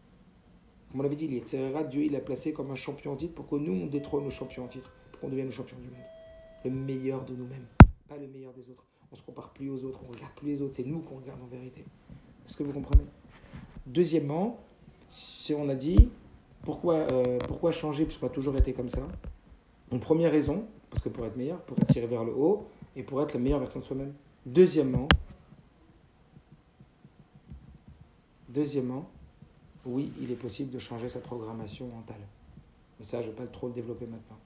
Comme on l'avait dit, Dieu il l'a placé comme un champion en titre pour que nous, on détrône nos champions en titre, pour qu'on devienne le champion du monde. Le meilleur de nous-mêmes, pas le meilleur des autres. On ne se compare plus aux autres, on ne regarde plus les autres, c'est nous qu'on regarde en vérité. Est-ce que vous comprenez? Deuxièmement, si on a dit pourquoi, euh, pourquoi changer? Puisqu'on a toujours été comme ça Une première raison, parce que pour être meilleur, pour tirer vers le haut et pour être la meilleure version de soi-même. Deuxièmement, deuxièmement, oui, il est possible de changer sa programmation mentale. Mais ça, je ne vais pas trop le développer maintenant.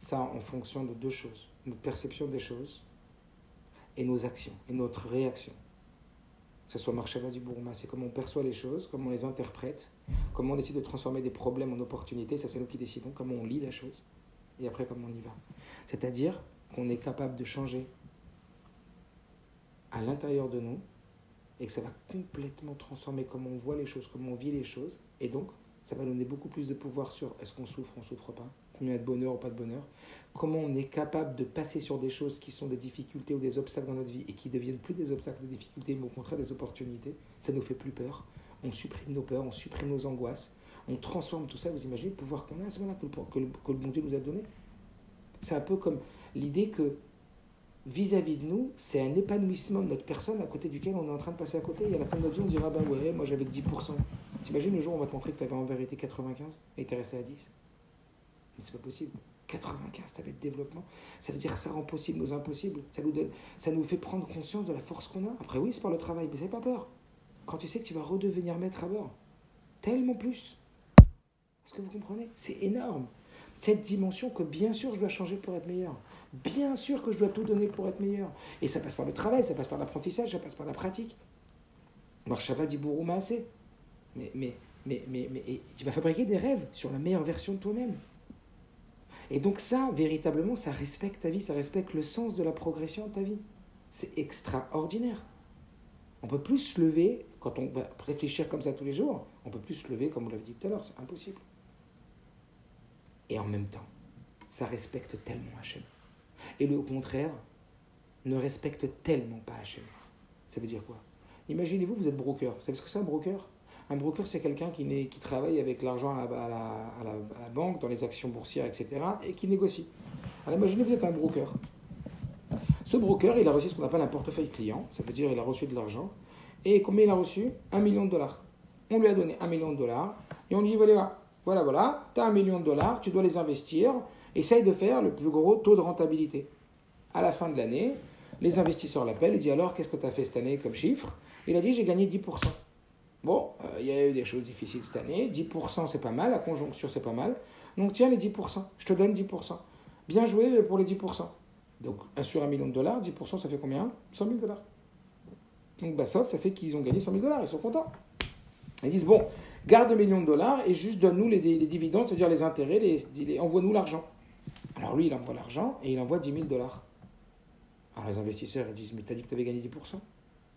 Ça, en fonction de deux choses. Notre perception des choses et nos actions, et notre réaction. Que ce soit Marshava du Bourma, c'est comment on perçoit les choses, comment on les interprète, comment on décide de transformer des problèmes en opportunités, ça c'est nous qui décidons, comment on lit la chose, et après comment on y va. C'est-à-dire qu'on est capable de changer à l'intérieur de nous et que ça va complètement transformer comment on voit les choses, comment on vit les choses. Et donc, ça va donner beaucoup plus de pouvoir sur est-ce qu'on souffre, on souffre pas, combien de bonheur ou pas de bonheur, comment on est capable de passer sur des choses qui sont des difficultés ou des obstacles dans notre vie et qui deviennent plus des obstacles, des difficultés, mais au contraire des opportunités. Ça nous fait plus peur. On supprime nos peurs, on supprime nos angoisses, on transforme tout ça. Vous imaginez le pouvoir qu'on a à ce moment-là, que, que le bon Dieu nous a donné C'est un peu comme l'idée que vis-à-vis de nous, c'est un épanouissement de notre personne à côté duquel on est en train de passer à côté. Et à la fin de notre vie, on dira Bah ouais, moi j'avais 10%. T'imagines le jour où on va te montrer que tu avais en vérité 95 et tu es resté à 10 Mais c'est pas possible. 95, tu avais le développement. Ça veut dire ça rend possible nos impossibles. Ça nous, donne, ça nous fait prendre conscience de la force qu'on a. Après, oui, c'est par le travail, mais c'est pas peur. Quand tu sais que tu vas redevenir maître à bord, tellement plus. Est-ce que vous comprenez? C'est énorme. Cette dimension que bien sûr je dois changer pour être meilleur. Bien sûr que je dois tout donner pour être meilleur. Et ça passe par le travail, ça passe par l'apprentissage, ça passe par la pratique. Marshava dit assez. Mais, mais, mais, mais, mais tu vas fabriquer des rêves sur la meilleure version de toi-même. Et donc ça, véritablement, ça respecte ta vie, ça respecte le sens de la progression de ta vie. C'est extraordinaire. On peut plus se lever, quand on va réfléchir comme ça tous les jours, on peut plus se lever comme on l'avait dit tout à l'heure, c'est impossible. Et en même temps, ça respecte tellement Hachem. Et le contraire ne respecte tellement pas Hachem. Ça veut dire quoi? Imaginez-vous, vous êtes broker. Vous savez ce que c'est un broker? Un broker, c'est quelqu'un qui, qui, travaille avec l'argent à, à, la, banque, dans les actions boursières, etc., et qui négocie. Alors imaginez, vous êtes un broker. Ce broker, il a reçu ce qu'on appelle un portefeuille client. Ça veut dire qu'il a reçu de l'argent. Et combien il a reçu? Un million de dollars. On lui a donné un million de dollars et on lui dit voilà, voilà, voilà, tu as un million de dollars, tu dois les investir, essaye de faire le plus gros taux de rentabilité. À la fin de l'année, les investisseurs l'appellent et disent alors qu'est-ce que tu as fait cette année comme chiffre? Il a dit j'ai gagné 10%. Bon, euh, il y a eu des choses difficiles cette année, 10% c'est pas mal, la conjoncture c'est pas mal, donc tiens les 10%, je te donne 10%. Bien joué pour les 10%. Donc sur un million de dollars, 10% ça fait combien? 100 000 dollars. Donc bah, ça, fait qu'ils ont gagné 100 000 dollars, ils sont contents. Ils disent bon, garde le million de dollars et juste donne-nous les, dividendes, c'est-à-dire les intérêts, les, envoie-nous l'argent. Alors lui, il envoie l'argent et il envoie 10 000 dollars. Alors les investisseurs, ils disent mais t'as dit que tu avais gagné 10%.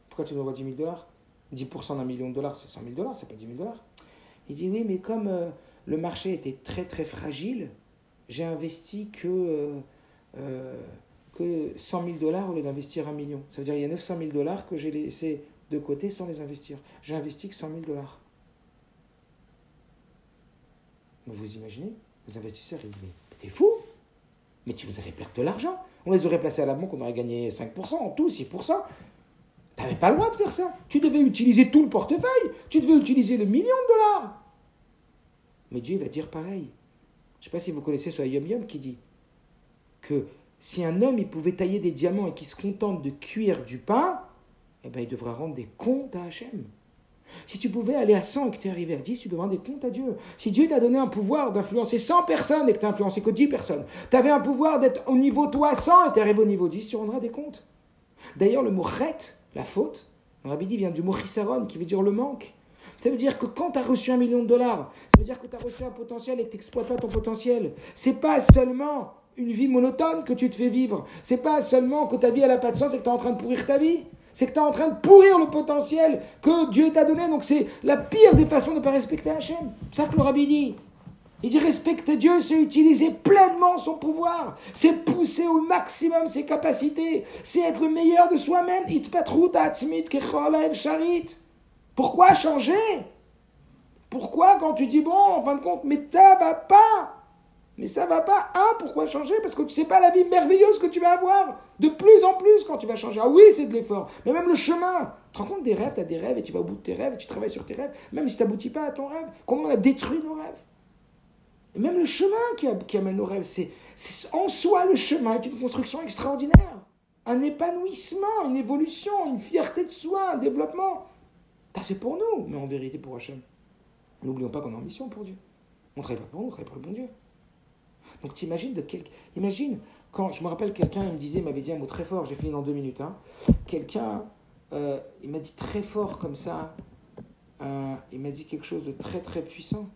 Pourquoi tu nous envoies 10 000 dollars? 10% d'un million de dollars, c'est 100 000 dollars, c'est pas 10 000 dollars. Il dit oui, mais comme euh, le marché était très très fragile, j'ai investi que, euh, euh, que 100 000 dollars au lieu d'investir un million. Ça veut dire qu'il y a 900 000 dollars que j'ai laissé de côté sans les investir. J'ai investi que 100 000 dollars. Vous imaginez? Les investisseurs, ils disent Mais t'es fou Mais tu nous as perdre de l'argent. On les aurait placés à la banque, on aurait gagné 5%, en tout 6%. Tu n'avais pas le droit de faire ça. Tu devais utiliser tout le portefeuille. Tu devais utiliser le million de dollars. Mais Dieu va dire pareil. Je ne sais pas si vous connaissez ce Yom Yom qui dit que si un homme il pouvait tailler des diamants et qu'il se contente de cuire du pain, eh ben, il devra rendre des comptes à Hachem. Si tu pouvais aller à 100 et que tu es arrivé à 10, tu devrais des comptes à Dieu. Si Dieu t'a donné un pouvoir d'influencer 100 personnes et que tu n'as influencé que 10 personnes, tu avais un pouvoir d'être au niveau toi 100 et tu arrivé au niveau 10, tu rendras des comptes. D'ailleurs, le mot chet, la faute, le rabbi dit, vient du mot chisaron, qui veut dire le manque. Ça veut dire que quand tu as reçu un million de dollars, ça veut dire que tu as reçu un potentiel et que tu n'exploites pas ton potentiel. C'est pas seulement une vie monotone que tu te fais vivre. C'est pas seulement que ta vie n'a pas de sens et que tu es en train de pourrir ta vie. C'est que tu es en train de pourrir le potentiel que Dieu t'a donné. Donc c'est la pire des façons de ne pas respecter Hachem. C'est ça que le rabbi dit. Il dit respecter Dieu, c'est utiliser pleinement son pouvoir, c'est pousser au maximum ses capacités, c'est être le meilleur de soi-même. Pourquoi changer? Pourquoi quand tu dis bon, en fin de compte, mais ça va pas mais ça va pas. Un, pourquoi changer? Parce que tu sais pas la vie merveilleuse que tu vas avoir. De plus en plus quand tu vas changer. Ah oui, c'est de l'effort. Mais même le chemin. Tu te rends compte des rêves, tu as des rêves et tu vas au bout de tes rêves et tu travailles sur tes rêves. Même si tu n'aboutis pas à ton rêve. Comment on a détruit nos rêves? Et même le chemin qui, amène nos rêves, c'est en soi le chemin est une construction extraordinaire. Un épanouissement, une évolution, une fierté de soi, un développement. C'est pour nous, mais en vérité pour Hachem. N'oublions pas qu'on est en mission pour Dieu. On ne travaille pas pour nous, on travaille pour le bon Dieu. Donc t'imagines de quel... Imagine, quand je me rappelle quelqu'un, il me disait, m'avait dit un mot très fort, j'ai fini dans deux minutes. Hein. Quelqu'un, euh, il m'a dit très fort comme ça, euh, il m'a dit quelque chose de très très puissant.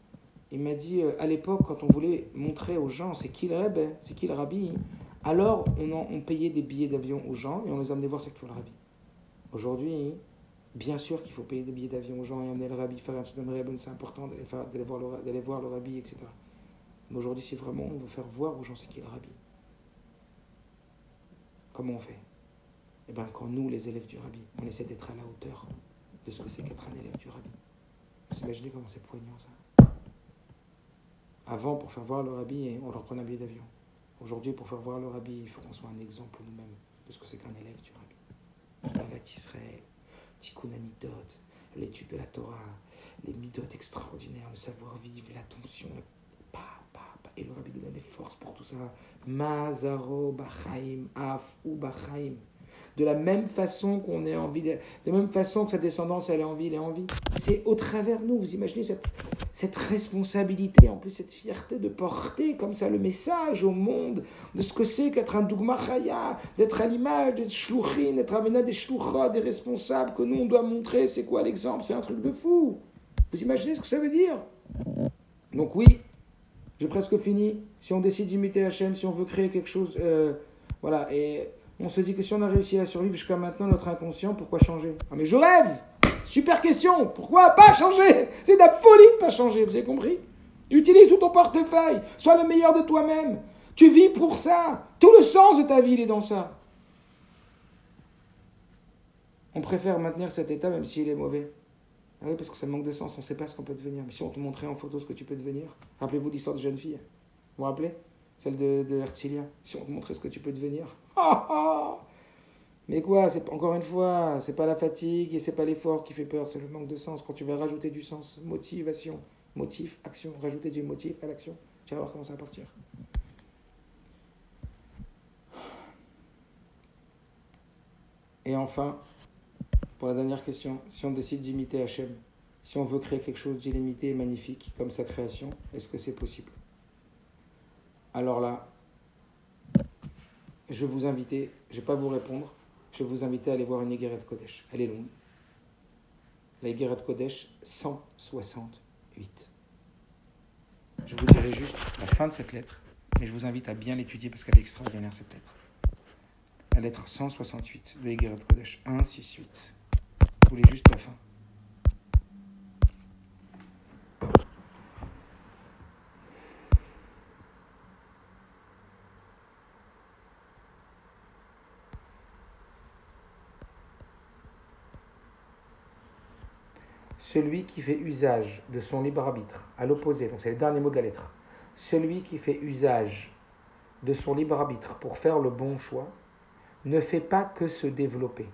Il m'a dit, euh, à l'époque, quand on voulait montrer aux gens c'est qui le c'est qui le rabbi, alors on, payait des billets d'avion aux gens et on les amenait voir c'est qui le rabbi. Aujourd'hui, bien sûr qu'il faut payer des billets d'avion aux gens et amener le rabbi faire un c'est important d'aller voir, voir le rabbi, etc. Mais aujourd'hui, si vraiment on veut faire voir aux gens ce qu'est le rabbi, comment on fait? Eh bien, quand nous, les élèves du rabbi, on essaie d'être à la hauteur de ce que c'est qu'être un élève du rabbi. Vous imaginez comment c'est poignant ça? Avant, pour faire voir le rabbi, on leur prenait un billet d'avion. Aujourd'hui, pour faire voir le rabbi, il faut qu'on soit un exemple nous-mêmes de ce que c'est qu'un élève du rabbi. Avat Israël, Tikkun Amidot, l'étude de la Torah, les midot extraordinaires, le savoir-vivre, l'attention, et le rabbi nous donne des forces pour tout ça. Mazaro Bachaim, Af ou. De la même façon qu'on est en vie, de même façon que sa descendance elle est en vie, elle est en vie. C'est au travers nous, vous imaginez cette, responsabilité, en plus cette fierté de porter comme ça le message au monde de ce que c'est qu'être un Dougma d'être à l'image, d'être shlouchin, d'être à des shlouchot, des responsables que nous on doit montrer. C'est quoi l'exemple? C'est un truc de fou. Vous imaginez ce que ça veut dire? Donc oui, j'ai presque fini. Si on décide d'imiter Hachem, si on veut créer quelque chose, euh, voilà. Et on se dit que si on a réussi à survivre jusqu'à maintenant, notre inconscient, pourquoi changer? Ah mais je rêve Super question Pourquoi pas changer? C'est de la folie de pas changer, vous avez compris? Utilise tout ton portefeuille, sois le meilleur de toi-même. Tu vis pour ça. Tout le sens de ta vie, il est dans ça. On préfère maintenir cet état même s'il est mauvais. Oui, parce que ça manque de sens, on ne sait pas ce qu'on peut devenir. Mais si on te montrait en photo ce que tu peux devenir, rappelez-vous l'histoire de jeune fille. Vous vous rappelez? Celle de, de. Si on te montrait ce que tu peux devenir. Mais quoi Encore une fois, c'est pas la fatigue et c'est pas l'effort qui fait peur, c'est le manque de sens. Quand tu vas rajouter du sens, motivation, motif, action, rajouter du motif à l'action, tu vas voir comment ça va partir. Et enfin, pour la dernière question, si on décide d'imiter Hachem, si on veut créer quelque chose d'illimité et magnifique comme sa création, est-ce que c'est possible? Alors là, je vais vous inviter, je ne vais pas vous répondre, je vais vous inviter à aller voir une Égeret Kodesh. Elle est longue. La Égeret Kodesh 168. Je vous dirai juste la fin de cette lettre, mais je vous invite à bien l'étudier parce qu'elle est extraordinaire cette lettre. La lettre 168 de Kodesh 168. Juste la fin. celui qui fait usage de son libre arbitre, à l'opposé, donc c'est le dernier mot de la lettre, celui qui fait usage de son libre arbitre pour faire le bon choix, ne fait pas que se développer.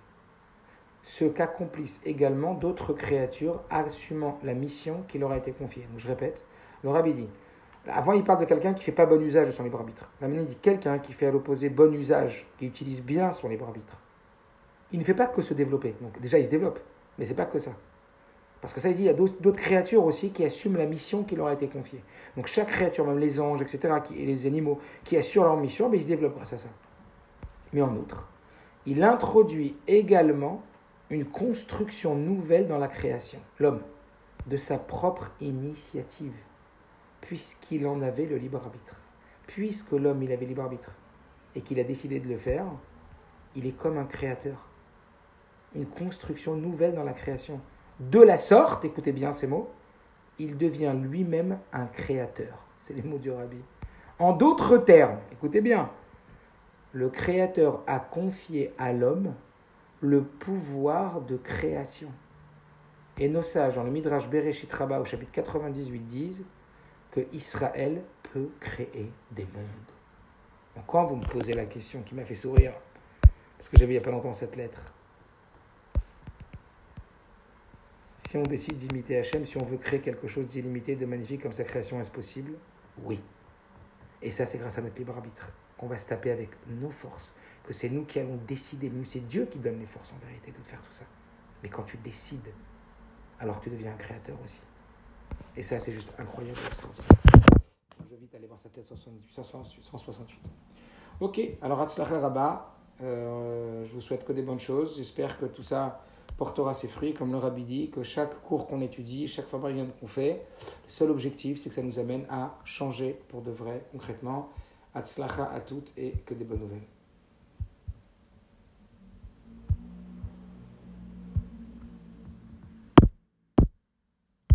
Ce qu'accomplissent également d'autres créatures assumant la mission qui leur a été confiée. Donc je répète, le rabbi dit, avant il parle de quelqu'un qui ne fait pas bon usage de son libre arbitre. Là maintenant il dit quelqu'un qui fait à l'opposé bon usage, qui utilise bien son libre arbitre. Il ne fait pas que se développer. Donc déjà il se développe, mais c'est pas que ça. Parce que ça, il dit, il y a d'autres créatures aussi qui assument la mission qui leur a été confiée. Donc chaque créature, même les anges, etc., et les animaux, qui assurent leur mission, mais ben, ils se développent grâce à ça. Mais en outre, il introduit également une construction nouvelle dans la création, l'homme, de sa propre initiative, puisqu'il en avait le libre arbitre. Puisque l'homme, il avait libre arbitre, et qu'il a décidé de le faire, il est comme un créateur. Une construction nouvelle dans la création. De la sorte, écoutez bien ces mots, il devient lui-même un créateur. C'est les mots du rabbi. En d'autres termes, écoutez bien, le créateur a confié à l'homme le pouvoir de création. Et nos sages, dans le Midrash Bereshit Rabbah au chapitre 98, disent que Israël peut créer des mondes. Quand vous me posez la question qui m'a fait sourire, parce que j'avais il n'y a pas longtemps cette lettre, Si on décide d'imiter Hachem, si on veut créer quelque chose d'illimité, de magnifique comme sa création, est-ce possible? Oui. Et ça, c'est grâce à notre libre arbitre qu'on va se taper avec nos forces, que c'est nous qui allons décider, même c'est Dieu qui donne les forces en vérité de faire tout ça. Mais quand tu décides, alors tu deviens un créateur aussi. Et ça, c'est juste incroyable Je vite aller voir sa tête 168. Ok, alors Hatzlacha Rabba, euh, je vous souhaite que des bonnes choses. J'espère que tout ça portera ses fruits, comme le rabbi dit, que chaque cours qu'on étudie, chaque fabrique qu'on fait, le seul objectif, c'est que ça nous amène à changer pour de vrai, concrètement. Atzlacha à toutes et que des bonnes nouvelles.